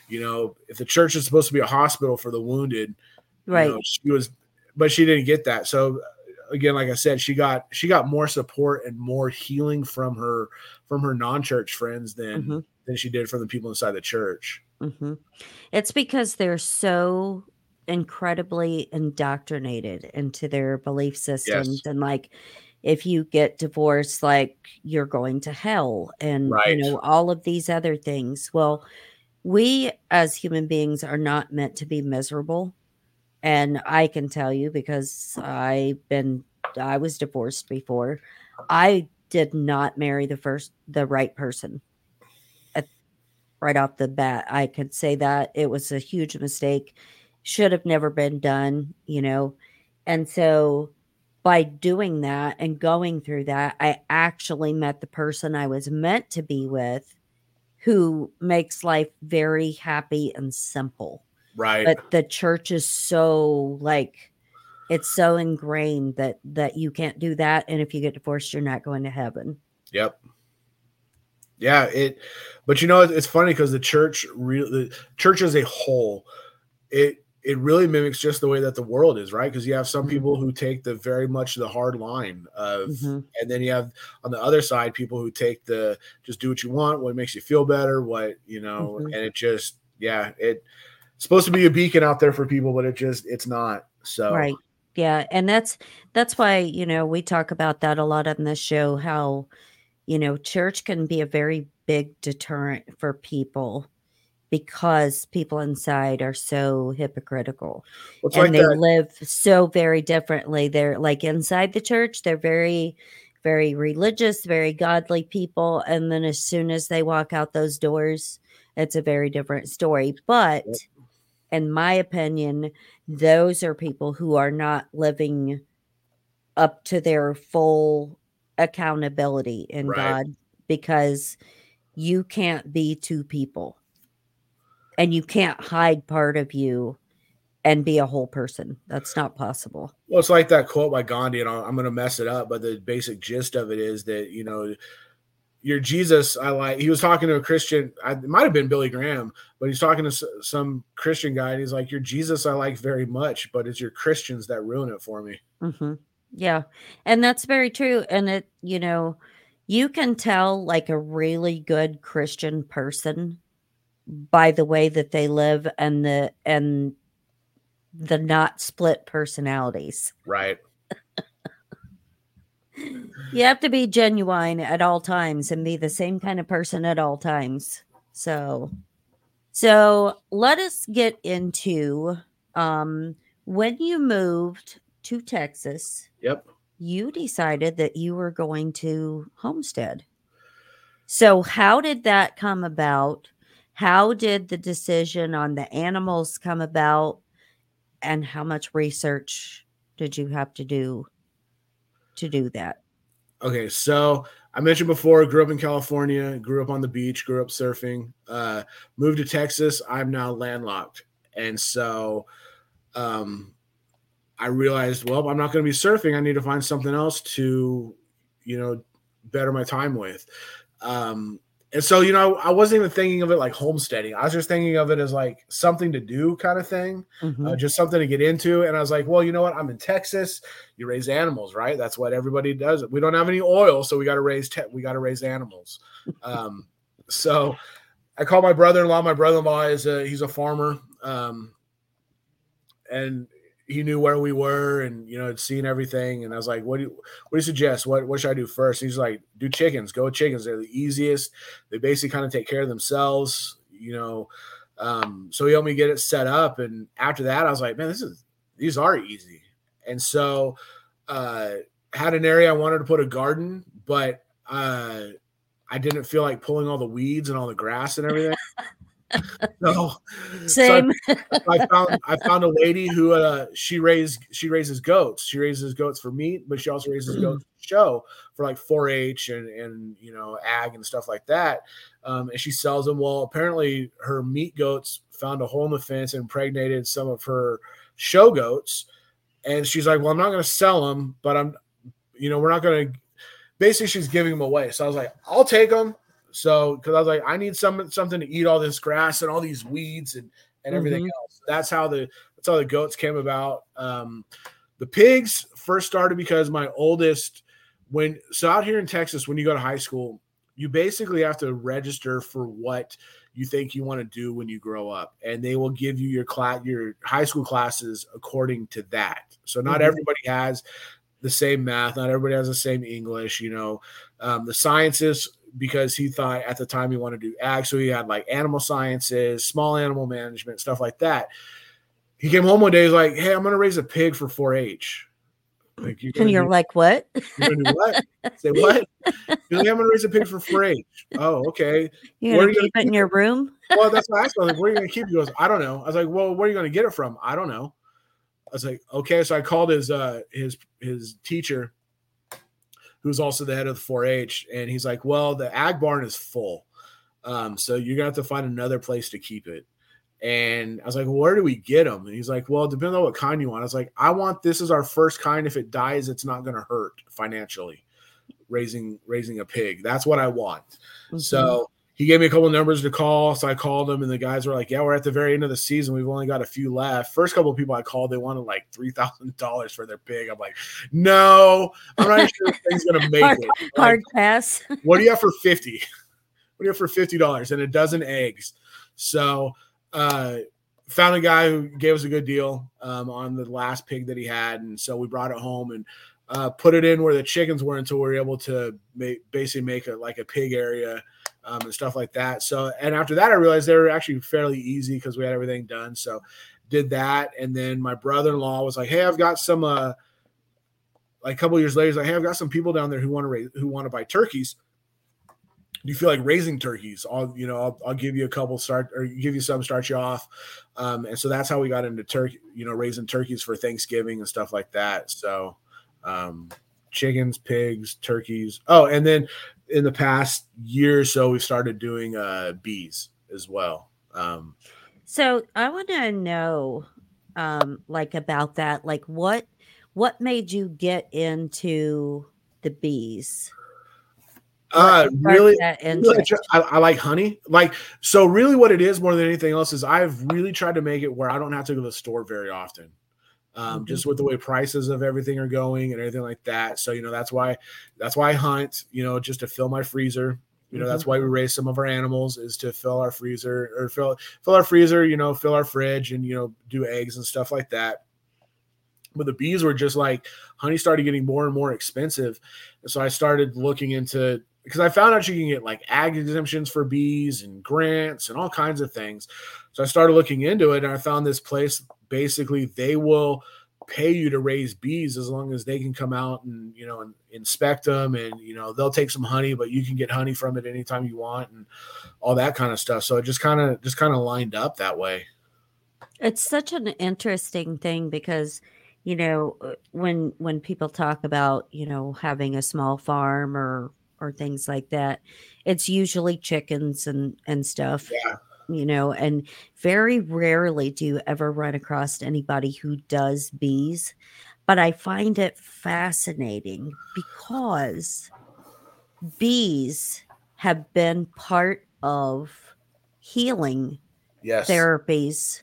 S1: you know, if the church is supposed to be a hospital for the wounded, you
S2: Right.
S1: know, she was but she didn't get that. So again, like I said, she got she got more support and more healing from her from her non-church friends than
S2: Mhm.
S1: than she did from the people inside the church.
S2: hmm It's because they're so incredibly indoctrinated into their belief systems and like if you get divorced like you're going to hell and
S1: Right.
S2: you know all of these other things. Well we as human beings are not meant to be miserable and i can tell you because i've been i was divorced before i did not marry the first the right person. At, right off the bat i could say that. It was a huge mistake should have never been done you know and so by doing that and going through that i actually met the person i was meant to be with who makes life very happy and simple
S1: Right.
S2: but the church is so like it's so ingrained that that you can't do that and if you get divorced you're not going to heaven
S1: Yep. Yeah, it. But you know, it's funny because the church, really, the church as a whole, it it really mimics just the way that the world is, right? Because you have some
S2: Mhm.
S1: people who take the very much the hard line of,
S2: Mhm.
S1: and then you have on the other side people who take the just do what you want, what makes you feel better, what you know,
S2: Mhm.
S1: and it just, yeah, it it's supposed to be a beacon out there for people, but it just it's not. So
S2: right yeah and that's that's why you know we talk about that a lot on this show how you know church can be a very big deterrent for people because people inside are so hypocritical
S1: it's
S2: and
S1: like
S2: they
S1: that.
S2: live so very differently they're like inside the church they're very very religious very godly people and then as soon as they walk out those doors it's a very different story but in my opinion those are people who are not living up to their full accountability in
S1: Right.
S2: god because you can't be two people and you can't hide part of you and be a whole person. That's not possible.
S1: Well, it's like that quote by Gandhi, and I'm going to mess it up, but the basic gist of it is that you know, your Jesus. I like. He was talking to a Christian. I, it might have been Billy Graham, but he's talking to s- some Christian guy, and he's like, "Your Jesus, I like very much, but it's your Christians that ruin it for me."
S2: hmm Yeah. And that's very true. And it, you know, you can tell like a really good Christian person by the way that they live and the, and the not split personalities.
S1: Right.
S2: You have to be genuine at all times and be the same kind of person at all times. So, so let us get into um, when you moved to Texas,
S1: Yep.
S2: you decided that you were going to homestead. So, how did that come about? How did the decision on the animals come about? And how much research did you have to do to do that?
S1: Okay, so I mentioned before, grew up in California, grew up on the beach, grew up surfing, uh, moved to Texas. I'm now landlocked. And so um, I realized, well, I'm not going to be surfing. I need to find something else to, you know, better my time with. Um, and so, you know, I wasn't even thinking of it like homesteading. I was just thinking of it as like something to do kind of thing
S2: Mhm.
S1: uh, just something to get into. And I was like, well, you know what? I'm in Texas. You raise animals, right? That's what everybody does. We don't have any oil, so we got to raise te- we got to raise animals. Um, so I called my brother-in-law. My brother-in-law is a he's a farmer, um, and he knew where we were, and you know, had seen everything. And I was like, what do you what do you suggest? What what should I do first? And he's like, do chickens. Go with chickens. They're the easiest. They basically kind of take care of themselves. You know. Um, so he helped me get it set up. And after that, I was like, man, this is these are easy. And so uh had an area I wanted to put a garden, but uh, I didn't feel like pulling all the weeds and all the grass and everything. so,
S2: Same.
S1: So I, I, found I found a lady who uh, she raised she raises goats. She raises goats for meat, but she also raises goats for show for like 4-H and and you know ag and stuff like that. Um, and she sells them. Well, apparently her meat goats found a hole in the fence and impregnated some of her show goats. And she's like, "Well, I'm not going to sell them, but I'm, you know, we're not going to." Basically, she's giving them away. So I was like, "I'll take them." So because I was like, I need some something to eat all this grass and all these weeds and and everything mm-hmm. else. That's how the that's how the goats came about. Um, the pigs first started because my oldest when so out here in Texas, when you go to high school, you basically have to register for what you think you want to do when you grow up and they will give you your class your high school classes according to that so not mm-hmm. everybody has the same math not everybody has the same english you know um, the sciences because he thought at the time he wanted to do ag. So he had like animal sciences, small animal management, stuff like that. He came home one day, he's like, Hey, I'm gonna raise a pig for 4-H.
S2: Like you're and you're do, like, what?
S1: You're do what? Say what? You're like, I'm gonna raise a pig for 4-H. Oh, okay.
S2: You're gonna keep it in your room?
S1: Well, that's what I asked him. Like, where are you gonna keep it? He goes, I don't know. I was like, Well, where are you gonna get it from? I don't know. I was like, okay. So I called his uh his his teacher who's also the head of the 4-H, and he's like, "Well, the ag barn is full, um, so you're gonna have to find another place to keep it." And I was like, well, "Where do we get them?" And he's like, "Well, depending on what kind you want." I was like, "I want this as our first kind. If it dies, it's not gonna hurt financially." Raising raising a pig, that's what I want. Mm-hmm. So he gave me a couple numbers to call. So I called them, and the guys were like, "Yeah, we're at the very end of the season. We've only got a few left." First couple of people I called, they wanted like three thousand dollars for their pig. I'm like, "No, I'm not sure if thing's gonna make
S2: hard,
S1: it."
S2: Like, hard pass.
S1: what do you have for fifty? What do you have for fifty dollars and a dozen eggs? So, uh, found a guy who gave us a good deal um, on the last pig that he had, and so we brought it home and uh, put it in where the chickens were until we were able to make, basically make it like a pig area um, and stuff like that. So, and after that, I realized they were actually fairly easy because we had everything done. So, did that, and then my brother-in-law was like, "Hey, I've got some." Uh, like a couple years later, he's like, "Hey, I've got some people down there who want to raise, who want to buy turkeys. Do you feel like raising turkeys? I'll, you know, I'll, I'll give you a couple start or give you some, start you off." Um, and so that's how we got into turkey, you know, raising turkeys for Thanksgiving and stuff like that. So, um, chickens, pigs, turkeys. Oh, and then in the past year or so, we've started doing uh, bees as well. Um,
S2: so I want to know, um, like about that, like what what made you get into the bees?
S1: Uh, really, really I, I, like honey. Like, so really, what it is more than anything else is I've really tried to make it where I don't have to go to the store very often um, mm-hmm. just with the way prices of everything are going and everything like that. So you know that's why that's why I hunt. You know, just to fill my freezer. You know, mm-hmm. that's why we raise some of our animals is to fill our freezer or fill fill our freezer. You know, fill our fridge and you know do eggs and stuff like that. But the bees were just like honey started getting more and more expensive, and so I started looking into because I found out you can get like ag exemptions for bees and grants and all kinds of things. So I started looking into it and I found this place basically they will pay you to raise bees as long as they can come out and you know and inspect them and you know they'll take some honey but you can get honey from it anytime you want and all that kind of stuff so it just kind of just kind of lined up that way
S2: it's such an interesting thing because you know when when people talk about you know having a small farm or or things like that it's usually chickens and and stuff
S1: yeah
S2: you know, and very rarely do you ever run across anybody who does bees. But I find it fascinating because bees have been part of healing
S1: yes.
S2: therapies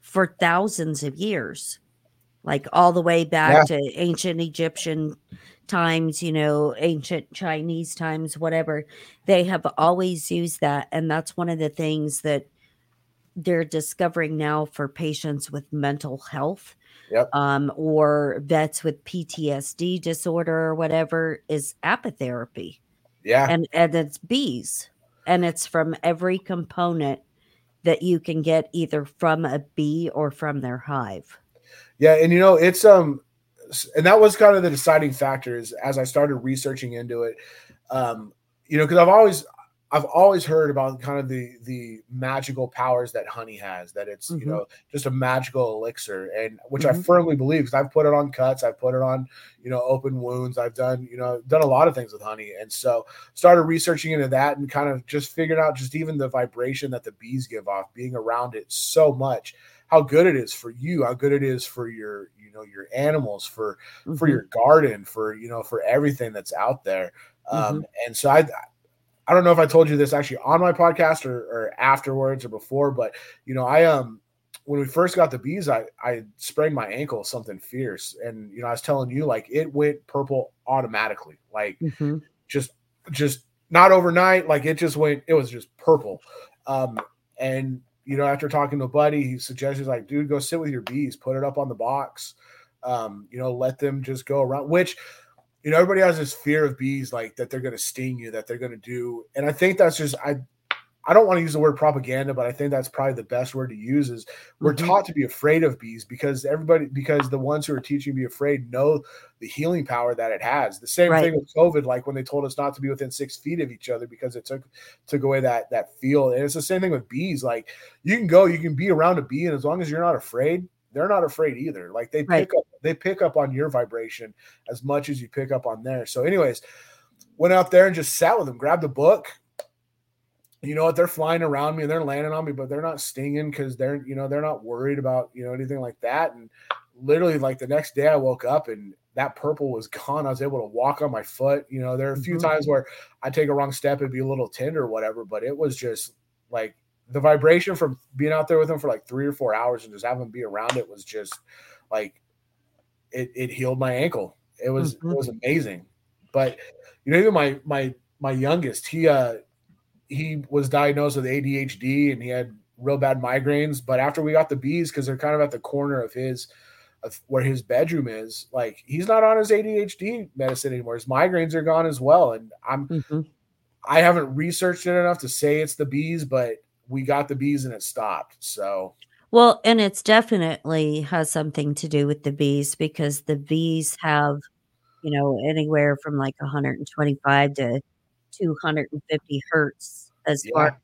S2: for thousands of years, like all the way back yeah. to ancient Egyptian times, you know, ancient Chinese times, whatever, they have always used that. And that's one of the things that they're discovering now for patients with mental health
S1: yep.
S2: um, or vets with PTSD disorder or whatever is apitherapy.
S1: Yeah.
S2: And, and it's bees. And it's from every component that you can get either from a bee or from their hive.
S1: Yeah. And, you know, it's, um, and that was kind of the deciding factor is as I started researching into it. Um, you know, because I've always I've always heard about kind of the the magical powers that honey has. That it's mm-hmm. you know just a magical elixir, and which mm-hmm. I firmly believe because I've put it on cuts, I've put it on you know open wounds, I've done you know done a lot of things with honey, and so started researching into that and kind of just figured out just even the vibration that the bees give off, being around it so much, how good it is for you, how good it is for your you know your animals, for mm-hmm. for your garden, for you know for everything that's out there. Mm-hmm. Um, and so I I don't know if I told you this actually on my podcast or, or afterwards or before, but you know, I um when we first got the bees, I I sprained my ankle something fierce, and you know, I was telling you like it went purple automatically, like mm-hmm. just just not overnight, like it just went, it was just purple. Um, and you know, after talking to a buddy, he suggested like, dude, go sit with your bees, put it up on the box, um, you know, let them just go around, which you know, everybody has this fear of bees, like that they're going to sting you, that they're going to do. And I think that's just, I, I don't want to use the word propaganda, but I think that's probably the best word to use is we're mm-hmm. taught to be afraid of bees because everybody, because the ones who are teaching to be afraid know the healing power that it has. The same right. thing with COVID, like when they told us not to be within six feet of each other because it took, took away that, that feel. And it's the same thing with bees. Like you can go, you can be around a bee and as long as you're not afraid, they're not afraid either. Like they right. pick up they pick up on your vibration as much as you pick up on theirs. So, anyways, went out there and just sat with them, grabbed a book. You know what? They're flying around me and they're landing on me, but they're not stinging because they're you know they're not worried about you know anything like that. And literally, like the next day, I woke up and that purple was gone. I was able to walk on my foot. You know, there are a few mm-hmm. times where I take a wrong step, it'd be a little tender or whatever, but it was just like the vibration from being out there with them for like three or four hours and just having him be around it was just like it, it healed my ankle. It was mm-hmm. it was amazing. But you know, even my my my youngest, he uh he was diagnosed with ADHD and he had real bad migraines. But after we got the bees, because they're kind of at the corner of his of where his bedroom is, like he's not on his ADHD medicine anymore. His migraines are gone as well. And I'm mm-hmm. I haven't researched it enough to say it's the bees, but we got the bees and it stopped. So
S2: well, and it's definitely has something to do with the bees because the bees have, you know, anywhere from like 125 to 250 hertz as yeah. far,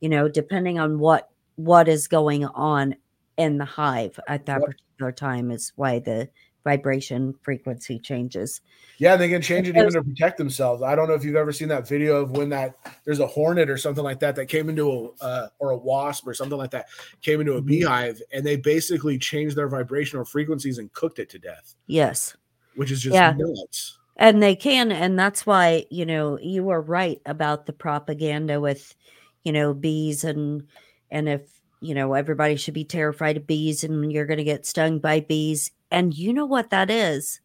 S2: you know, depending on what what is going on in the hive at that yep. particular time is why the vibration frequency changes.
S1: Yeah, they can change it even to protect themselves. I don't know if you've ever seen that video of when that there's a hornet or something like that that came into a uh, or a wasp or something like that came into a mm-hmm. beehive and they basically changed their vibrational frequencies and cooked it to death.
S2: Yes,
S1: which is just yeah. nuts.
S2: And they can, and that's why you know you were right about the propaganda with, you know, bees and and if you know everybody should be terrified of bees and you're going to get stung by bees and you know what that is?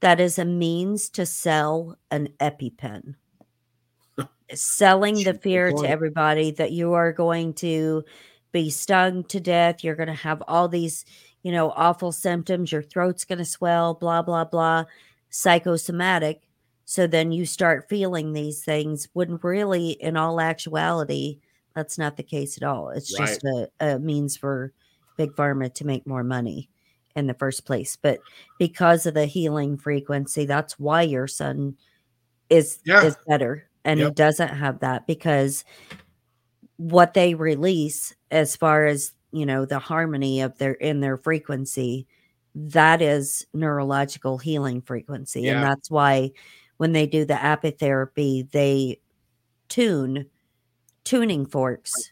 S2: That is a means to sell an EpiPen. Selling the fear to everybody that you are going to be stung to death. You're going to have all these, you know, awful symptoms. Your throat's going to swell, blah, blah, blah. Psychosomatic. So then you start feeling these things when really, in all actuality, that's not the case at all. It's right. just a, a means for big pharma to make more money in the first place. But because of the healing frequency, that's why your son is yeah. is better. And yep. he doesn't have that because what they release as far as you know the harmony of their in their frequency that is neurological healing frequency yeah. and that's why when they do the apitherapy they tune tuning forks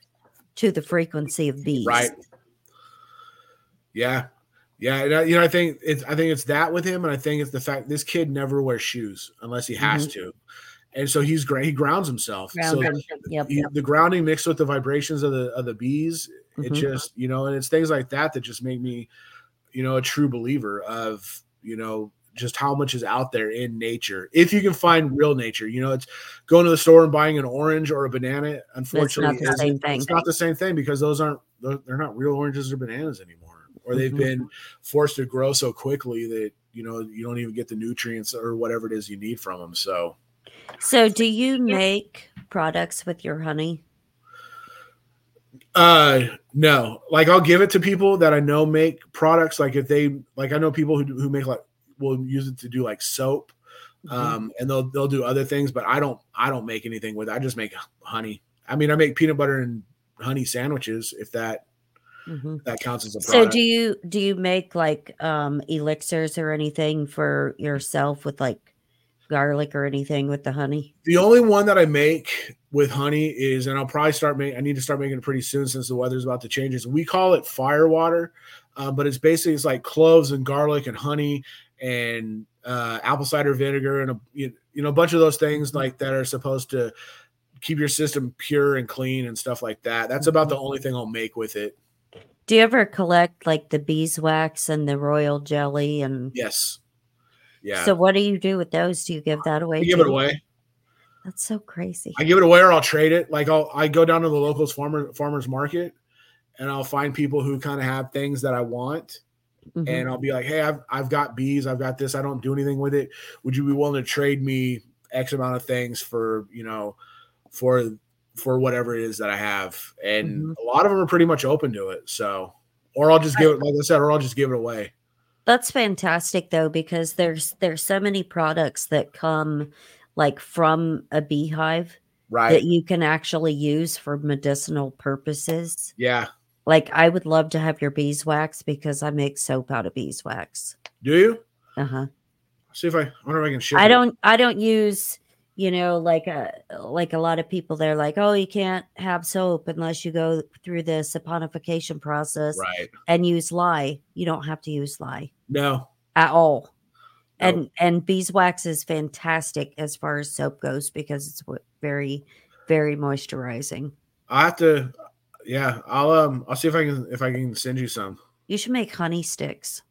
S2: to the frequency of bees
S1: right yeah yeah, you know, I think it's I think it's that with him, and I think it's the fact this kid never wears shoes unless he has mm-hmm. to, and so he's great. He grounds himself. so yep, he, yep. the grounding mixed with the vibrations of the of the bees, mm-hmm. it just you know, and it's things like that that just make me, you know, a true believer of you know just how much is out there in nature. If you can find real nature, you know, it's going to the store and buying an orange or a banana. Unfortunately, it's not the same thing. It's not the same thing because those aren't they're not real oranges or bananas anymore or they've mm-hmm. been forced to grow so quickly that you know you don't even get the nutrients or whatever it is you need from them. So,
S2: so do you make products with your honey?
S1: Uh, no. Like I'll give it to people that I know make products. Like if they like, I know people who who make like will use it to do like soap,
S2: Mhm.
S1: um, and they'll they'll do other things. But I don't I don't make anything with it. I just make honey. I mean, I make peanut butter and honey sandwiches. If that
S2: Mhm.
S1: that counts as a
S2: So do you do you make like um elixirs or anything for yourself with like garlic or anything with the honey?
S1: The only one that I make with honey is, and I'll probably start making. I need to start making it pretty soon since the weather's about to change. Is we call it fire water, uh, but it's basically it's like cloves and garlic and honey and uh, apple cider vinegar and a you, you know a bunch of those things like that are supposed to keep your system pure and clean and stuff like that. That's about the only thing I'll make with it.
S2: Do you ever collect like the beeswax and the royal jelly and
S1: Yes. Yeah.
S2: so what do you do with those? Do you give that away?
S1: I give it away.
S2: That's so crazy.
S1: I give it away or I'll trade it. Like I'll I go down to the locals farmer farmers market and I'll find people who kind of have things that I want
S2: Mhm.
S1: and I'll be like, "Hey, I've I've got bees, I've got this. I don't do anything with it. Would you be willing to trade me X amount of things for you know for for whatever it is that I have?" And
S2: Mhm.
S1: a lot of them are pretty much open to it. So, or I'll just give it, like I said, or I'll just give it away.
S2: That's fantastic though because there's there's so many products that come like from a beehive
S1: Right?
S2: that you can actually use for medicinal purposes.
S1: yeah.
S2: Like I would love to have your beeswax because I make soap out of beeswax.
S1: Do you?
S2: Uh-huh.
S1: See if I, I wonder if I can ship.
S2: I
S1: it.
S2: don't I don't use, you know, like a like a lot of people they're like, "Oh, you can't have soap unless you go through the saponification process
S1: Right.
S2: and use lye." You don't have to use lye
S1: No.
S2: at all.
S1: No.
S2: And and beeswax is fantastic as far as soap goes because it's very very moisturizing.
S1: I have to. Yeah. I'll um. I'll see if I can if I can send you some.
S2: You should make honey sticks.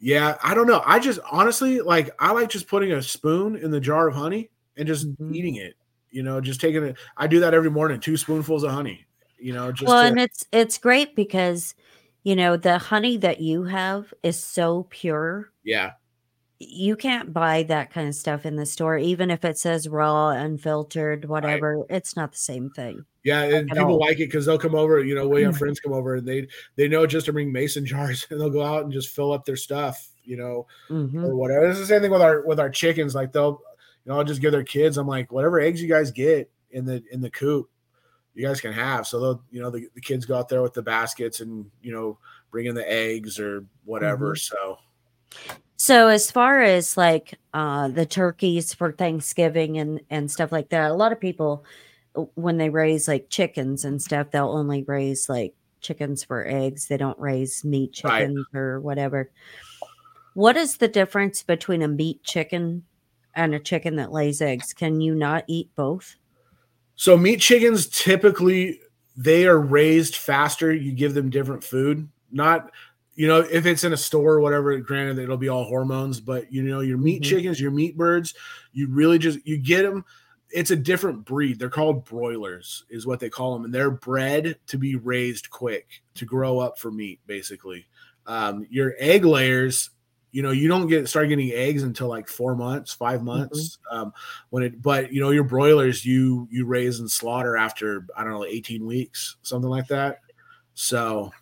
S1: Yeah, I don't know. I just honestly like I like just putting a spoon in the jar of honey and just
S2: Mhm.
S1: eating it. You know, just taking it. I do that every morning, two spoonfuls of honey. You know, just
S2: well,
S1: to-
S2: and it's it's great because you know the honey that you have is so pure.
S1: yeah,
S2: You can't buy that kind of stuff in the store, even if it says raw, unfiltered, whatever. It's not the same thing.
S1: Yeah, and people
S2: all.
S1: like it because they'll come over. You know, we have
S2: Mm.
S1: friends come over and they they know just to bring mason jars and they'll go out and just fill up their stuff. You know,
S2: Mhm.
S1: or whatever. It's the same thing with our with our chickens. Like they'll, you know, I'll just give their kids. I'm like, whatever eggs you guys get in the in the coop, you guys can have. So they'll, you know, the, the kids go out there with the baskets and you know, bring in the eggs or whatever. So
S2: So as far as like uh the turkeys for Thanksgiving and and stuff like that, a lot of people when they raise like chickens and stuff, they'll only raise like chickens for eggs. They don't raise meat
S1: Right.
S2: chickens or whatever. What is the difference between a meat chicken and a chicken that lays eggs? Can you not eat both?
S1: so meat chickens typically they are raised faster. You give them different food, not. You know, if it's in a store or whatever, granted it'll be all hormones, but you know, your meat
S2: Mhm.
S1: chickens, your meat birds, you really just you get them it's a different breed. They're called broilers, is what they call them, and they're bred to be raised quick to grow up for meat. Basically, um, your egg layers, you know, you don't get start getting eggs until like four months, five months. Um, when it, but you know, your broilers, you you raise and slaughter after I don't know, eighteen weeks, something like that. So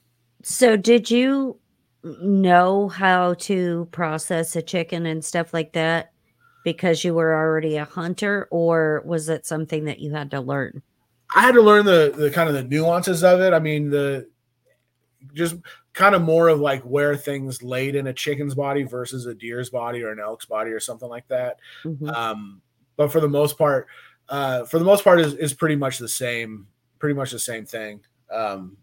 S2: So did you know how to process a chicken and stuff like that because you were already a hunter or was it something that you had to learn?
S1: I had to learn the the kind of the nuances of it. I mean, the just kind of more of like where things laid in a chicken's body versus a deer's body or an elk's body or something like that.
S2: Mhm.
S1: Um, but for the most part, uh, for the most part, is is pretty much the same, pretty much the same thing. Um,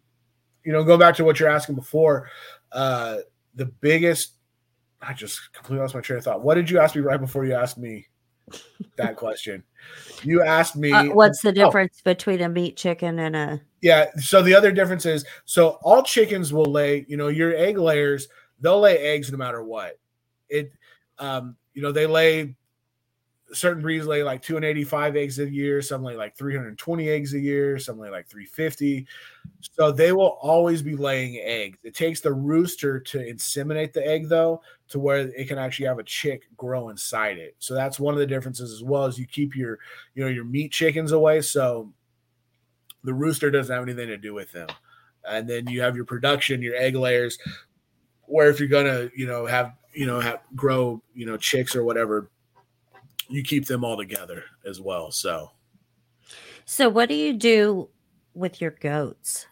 S1: you know, go back to what you're asking before. Uh, the biggest, I just completely lost my train of thought. What did you ask me right before you asked me that question? You asked me
S2: Uh, what's the
S1: oh.
S2: difference between a meat chicken and a
S1: yeah. So the other difference is so all chickens will lay, you know, your egg layers, they'll lay eggs no matter what. It um, you know, they lay certain breeds lay like 285 eggs a year, some lay like 320 eggs a year, some lay like 350. So they will always be laying eggs. It takes the rooster to inseminate the egg though, to where it can actually have a chick grow inside it. So that's one of the differences as well as you keep your, you know, your meat chickens away. So The rooster doesn't have anything to do with them. And then you have your production, your egg layers, where if you're gonna, you know, have you know have grow, you know, chicks or whatever, you keep them all together as well. So
S2: So what do you do with your goats?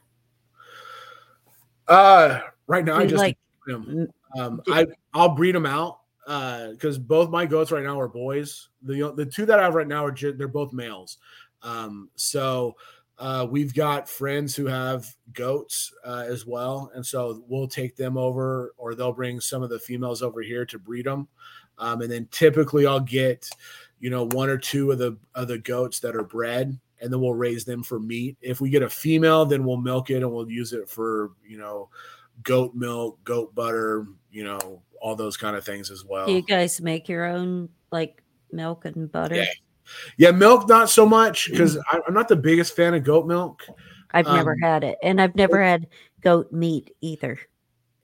S1: uh right now I
S2: Do
S1: just
S2: like
S1: them. Um, I I'll breed them out because both my goats right now are boys. The the two that I have right now are they're both males. Um, so uh, we've got friends who have goats uh, as well, and so we'll take them over, or they'll bring some of the females over here to breed them. Um, and then typically I'll get you know one or two of the of the goats that are bred. And then we'll raise them for meat. If we get a female, then we'll milk it and we'll use it for, you know, goat milk, goat butter, you know, all those kind of things as well.
S2: do you guys make your own like milk and butter?
S1: Yeah. Yeah, milk not so much because I'm not the biggest fan of goat milk.
S2: I've never
S1: Um,
S2: had it, and I've never had goat meat either.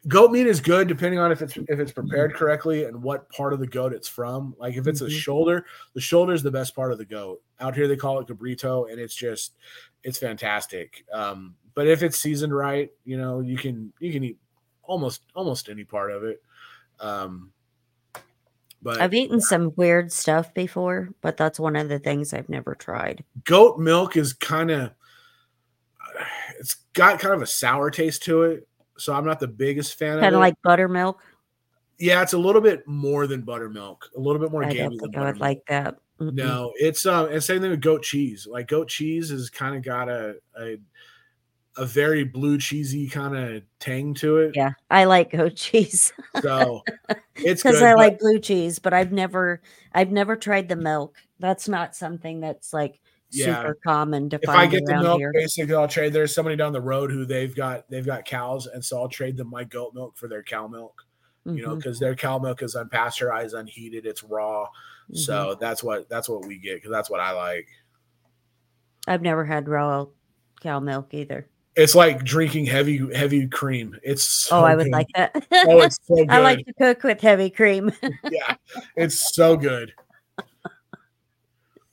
S1: Goat meat is good depending on if it's if it's prepared correctly and what part of the goat it's from. Like if it's a
S2: Mhm.
S1: shoulder, the shoulder is the best part of the goat. Out here they call it cabrito, and it's just it's fantastic. Um, but if it's seasoned right, you know you can you can eat almost almost any part of it. Um, but
S2: I've eaten some weird stuff before, but that's one of the things I've never tried.
S1: goat milk is kind of it's got kind of a sour taste to it so i'm not the biggest fan of
S2: Kind
S1: it
S2: of like buttermilk.
S1: yeah it's a little bit more than buttermilk a little bit more
S2: I
S1: gamey
S2: don't
S1: than
S2: I would like that. Mm-mm.
S1: no it's um and same thing with goat cheese like goat cheese has kind of got a, a a very blue cheesy kind of tang to it
S2: Yeah, I like goat cheese
S1: so it's
S2: because I
S1: but-
S2: like blue cheese, but I've never, I've never tried the milk. That's not something that's like
S1: Yeah.
S2: super common to
S1: if I
S2: find
S1: get the milk,
S2: here.
S1: basically I'll trade. There's somebody down the road who they've got they've got cows, and so I'll trade them my goat milk for their cow milk. You know, because their cow milk is unpasteurized, unheated, it's raw.
S2: mhm.
S1: So that's what that's what we get because that's what I like.
S2: I've never had raw cow milk either.
S1: It's like drinking heavy heavy cream. It's so
S2: oh, I would
S1: good.
S2: like that.
S1: Oh, it's so good.
S2: I like to cook with heavy cream.
S1: yeah, it's so good.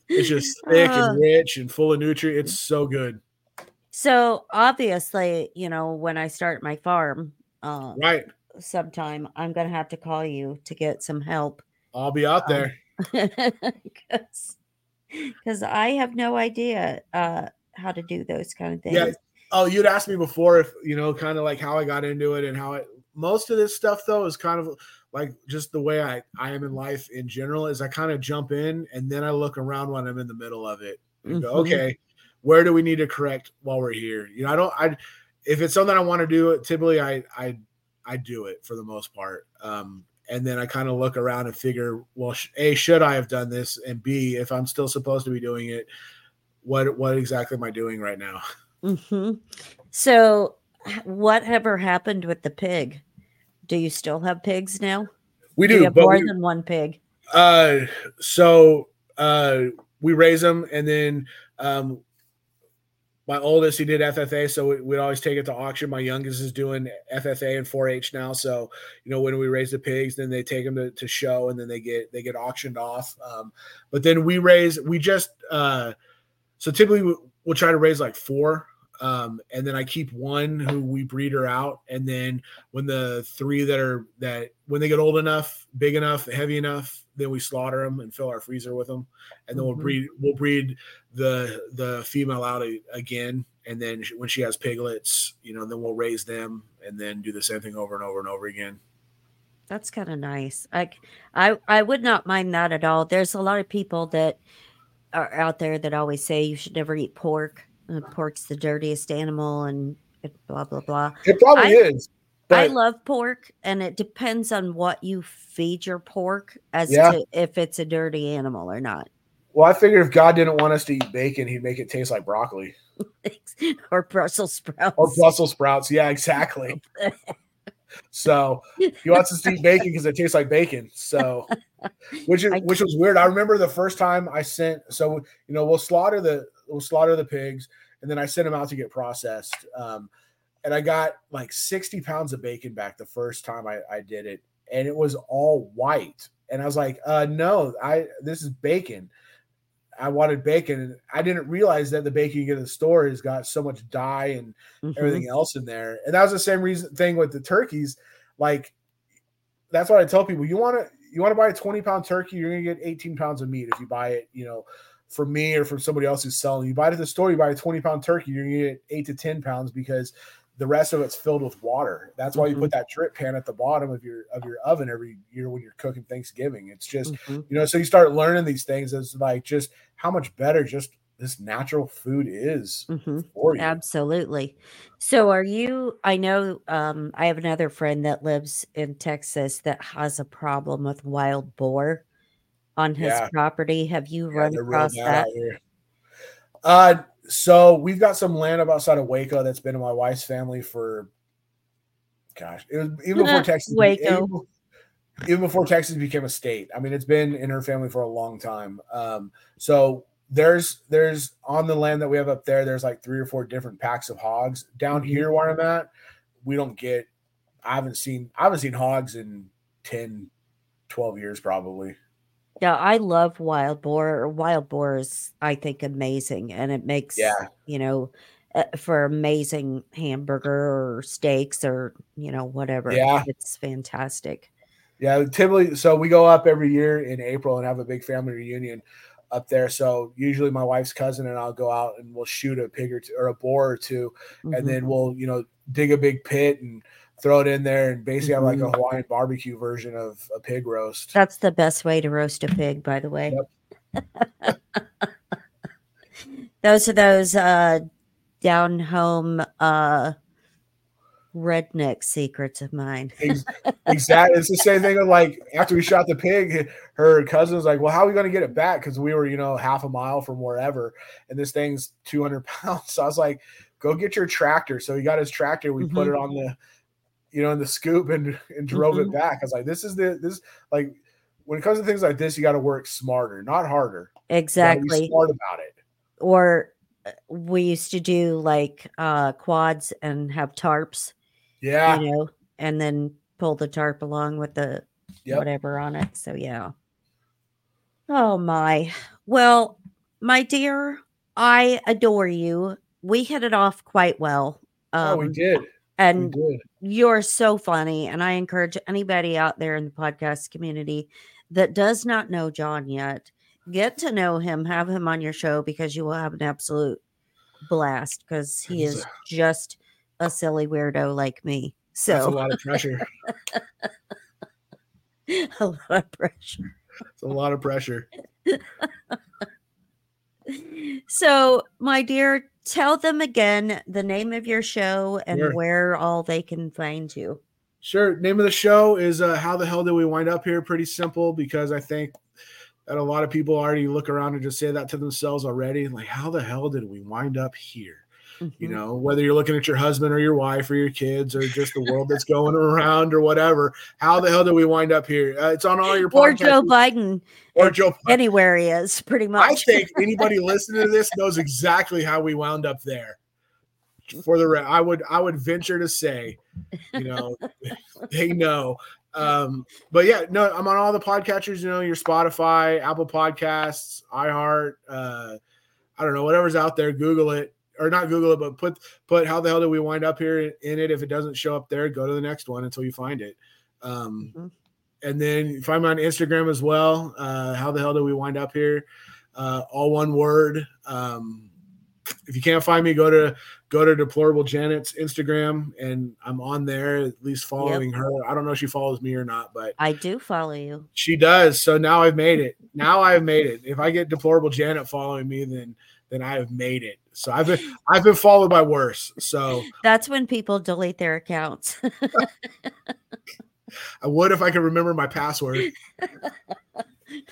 S1: It's just thick
S2: Ah.
S1: and rich and full of nutrients. It's so good.
S2: so obviously, you know, when I start my farm, uh,
S1: Right.
S2: sometime I'm gonna have to call you to get some help
S1: I'll be out
S2: Um,
S1: there.
S2: because because I have no idea uh, how to do those kind of things.
S1: Yeah. Oh, you'd asked me before if you know, kind of like how I got into it and how it. Most of this stuff though is kind of like just the way I I am in life in general. Is I kind of jump in and then I look around when I'm in the middle of it and go,
S2: Mhm.
S1: okay, where do we need to correct while we're here? You know, I don't. I if it's something I want to do, typically I I I do it for the most part. Um, and then I kind of look around and figure, well, sh- a should I have done this, and b if I'm still supposed to be doing it, what what exactly am I doing right now?
S2: Mhm. So, whatever happened with the pig? Do you still have pigs now?
S1: We
S2: you
S1: do,
S2: have more
S1: we,
S2: than one pig?
S1: uh, so uh, we raise them, and then um, my oldest he did FFA, so we, we'd always take it to auction. My youngest is doing FFA and 4-H now, so you know when we raise the pigs, then they take them to, to show, and then they get they get auctioned off. Um, but then we raise, we just uh, so typically we'll try to raise like four. Um, and then I keep one who we breed her out, and then when the three that are that when they get old enough, big enough, heavy enough, then we slaughter them and fill our freezer with them, and then we'll
S2: Mhm.
S1: breed we'll breed the the female out again, and then when she has piglets, you know, then we'll raise them and then do the same thing over and over and over again.
S2: That's kind of nice. Like I I would not mind that at all. There's a lot of people that are out there that always say you should never eat pork. Uh, pork's the dirtiest animal, and blah blah blah.
S1: It probably
S2: I-
S1: is,
S2: I love pork, and it depends on what you feed your pork as
S1: Yeah.
S2: to if it's a dirty animal or not,
S1: well, I figured if God didn't want us to eat bacon, He'd make it taste like broccoli
S2: or Brussels sprouts.
S1: or Brussels sprouts. Yeah, exactly. So he wants us to eat bacon because it tastes like bacon. So, which is
S2: I-
S1: which was weird. I remember the first time I sent. So you know we'll slaughter the we'll slaughter the pigs, and then I sent them out to get processed. Um, and I got like sixty pounds of bacon back the first time I, I did it, and it was all white. And I was like, uh, no, I this is bacon. I wanted bacon, and I didn't realize that the bacon you get in the store has got so much dye and
S2: Mhm.
S1: everything else in there. And that was the same reason thing with the turkeys. Like that's what I tell people. You want to you want to buy a 20 pound turkey, you're gonna get 18 pounds of meat if you buy it, you know, from me or from somebody else who's selling. You buy it at the store, you buy a 20 pound turkey, you're gonna get eight to 10 pounds because the rest of it's filled with water. That's why you
S2: Mhm.
S1: put that drip pan at the bottom of your of your oven every year when you're cooking Thanksgiving. It's just
S2: Mhm.
S1: you know, so you start learning these things as like just how much better just this natural food is
S2: Mhm.
S1: for you.
S2: Absolutely. So are you I know um I have another friend that lives in Texas that has a problem with wild boar on his
S1: Yeah.
S2: property. Have you
S1: Yeah,
S2: run across that?
S1: Uh, so we've got some land up outside of Waco that's been in my wife's family for, gosh, it was even before Texas.
S2: Waco.
S1: Even, before Texas became a state. I mean, it's been in her family for a long time. Um, so there's there's on the land that we have up there. There's like three or four different packs of hogs. Down
S2: Mhm.
S1: here where I'm at, we don't get. I haven't seen I haven't seen hogs in 10, 12 years probably.
S2: Yeah, I love wild boar. Wild boar is, I think, amazing, and it makes
S1: Yeah.
S2: you know uh, for amazing hamburger or steaks or you know whatever.
S1: Yeah.
S2: it's fantastic.
S1: Yeah, typically, so we go up every year in April and have a big family reunion up there. So usually my wife's cousin and I'll go out and we'll shoot a pig or two, or a boar or 2
S2: Mhm.
S1: and then we'll you know dig a big pit and throw it in there and basically have like a
S2: Mhm.
S1: Hawaiian barbecue version of a pig roast.
S2: That's the best way to roast a pig, by the way. those are those uh down home uh redneck secrets of mine.
S1: Exactly, it's the same thing. Of like after we shot the pig, her cousin was like, "Well, how are we going to get it back?" Because we were you know half a mile from wherever, and this thing's two hundred pounds. So I was like, "Go get your tractor." So he got his tractor. We put
S2: Mhm.
S1: it on the you know in the scoop and and drove
S2: Mhm.
S1: it back. I was like, "This is the this like." When it comes to things like this, you got to work smarter, not harder.
S2: Exactly.
S1: smart about it.
S2: Or uh, we used to do like uh quads and have tarps,
S1: Yeah.
S2: you know, and then pull the tarp along with the
S1: Yep.
S2: whatever on it. So yeah. Oh my. Well, my dear, I adore you. We hit it off quite well. Um,
S1: oh, we did.
S2: And you're so funny. And I encourage anybody out there in the podcast community that does not know John yet, get to know him, have him on your show because you will have an absolute blast because he is just a silly weirdo like me.
S1: That's a lot of pressure.
S2: a lot of pressure.
S1: It's a lot of pressure.
S2: So, my dear, tell them again the name of your show and
S1: Sure.
S2: where all they can find you.
S1: Sure. Name of the show is uh, How the Hell Did We Wind Up Here? Pretty simple because I think that a lot of people already look around and just say that to themselves already. Like, how the hell did we wind up here? You
S2: Mhm.
S1: know, whether you're looking at your husband or your wife or your kids or just the world that's going around or whatever. How the hell did we wind up here? Uh, it's on all your
S2: or
S1: podcasts.
S2: Joe Biden,
S1: or Joe.
S2: anywhere he is, pretty much.
S1: I think anybody listening to this knows exactly how we wound up there. For the I would I would venture to say, you know, they know. Um, but yeah, no, I'm on all the podcatchers, you know, your Spotify, Apple Podcasts, iHeart, uh, I don't know, whatever's out there, Google it. Or not Google it, but put put how the hell did we wind up here in it? If it doesn't show up there, go to the next one until you find it. Um,
S2: Mhm.
S1: and then find me on Instagram as well. Uh, how the hell did we wind up here? Uh, all one word. Um, if you can't find me, go to go to deplorable Janet's Instagram, and I'm on there at least following her. I don't know if she follows me or not, but
S2: I do follow you.
S1: she does. So now I've made it. Now I've made it. If I get deplorable Janet following me, then then I have made it. So I've been I've been followed by worse. So
S2: That's when people delete their accounts.
S1: I would if I could remember my password.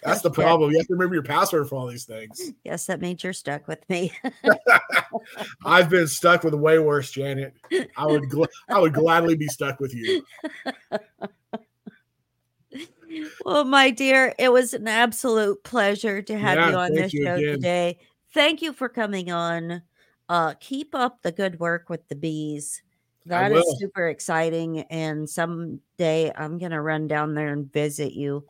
S1: That's the problem. You have to remember your password for all these things.
S2: Yes, that means you're stuck with me.
S1: I've been stuck with way worse, Janet. I would gl- I would gladly be stuck with you.
S2: well, my dear, it was an absolute pleasure to have
S1: Yeah,
S2: you on this
S1: you
S2: show
S1: again.
S2: today. Thank you for coming on. Uh, keep up the good work with the bees. That is super exciting. And someday I'm going to run down there and visit you.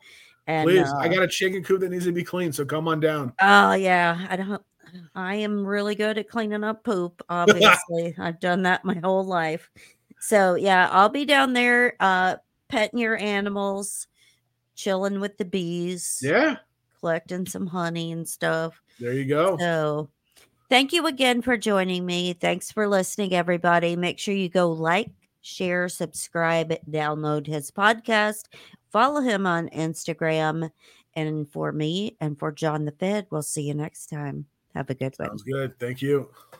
S2: And
S1: Please,
S2: uh,
S1: I got a chicken coop that needs to be cleaned. so come on down.
S2: Oh yeah, I don't. I am really good at cleaning up poop. Obviously, I've done that my whole life. So yeah, I'll be down there, uh, petting your animals, chilling with the bees,
S1: Yeah,
S2: collecting some honey and stuff.
S1: There you go.
S2: So, thank you again for joining me. Thanks for listening, everybody. Make sure you go like, share, subscribe, download his podcast, follow him on Instagram. And for me and for John the Fed, we'll see you next time. Have a good one.
S1: Sounds good. Thank you.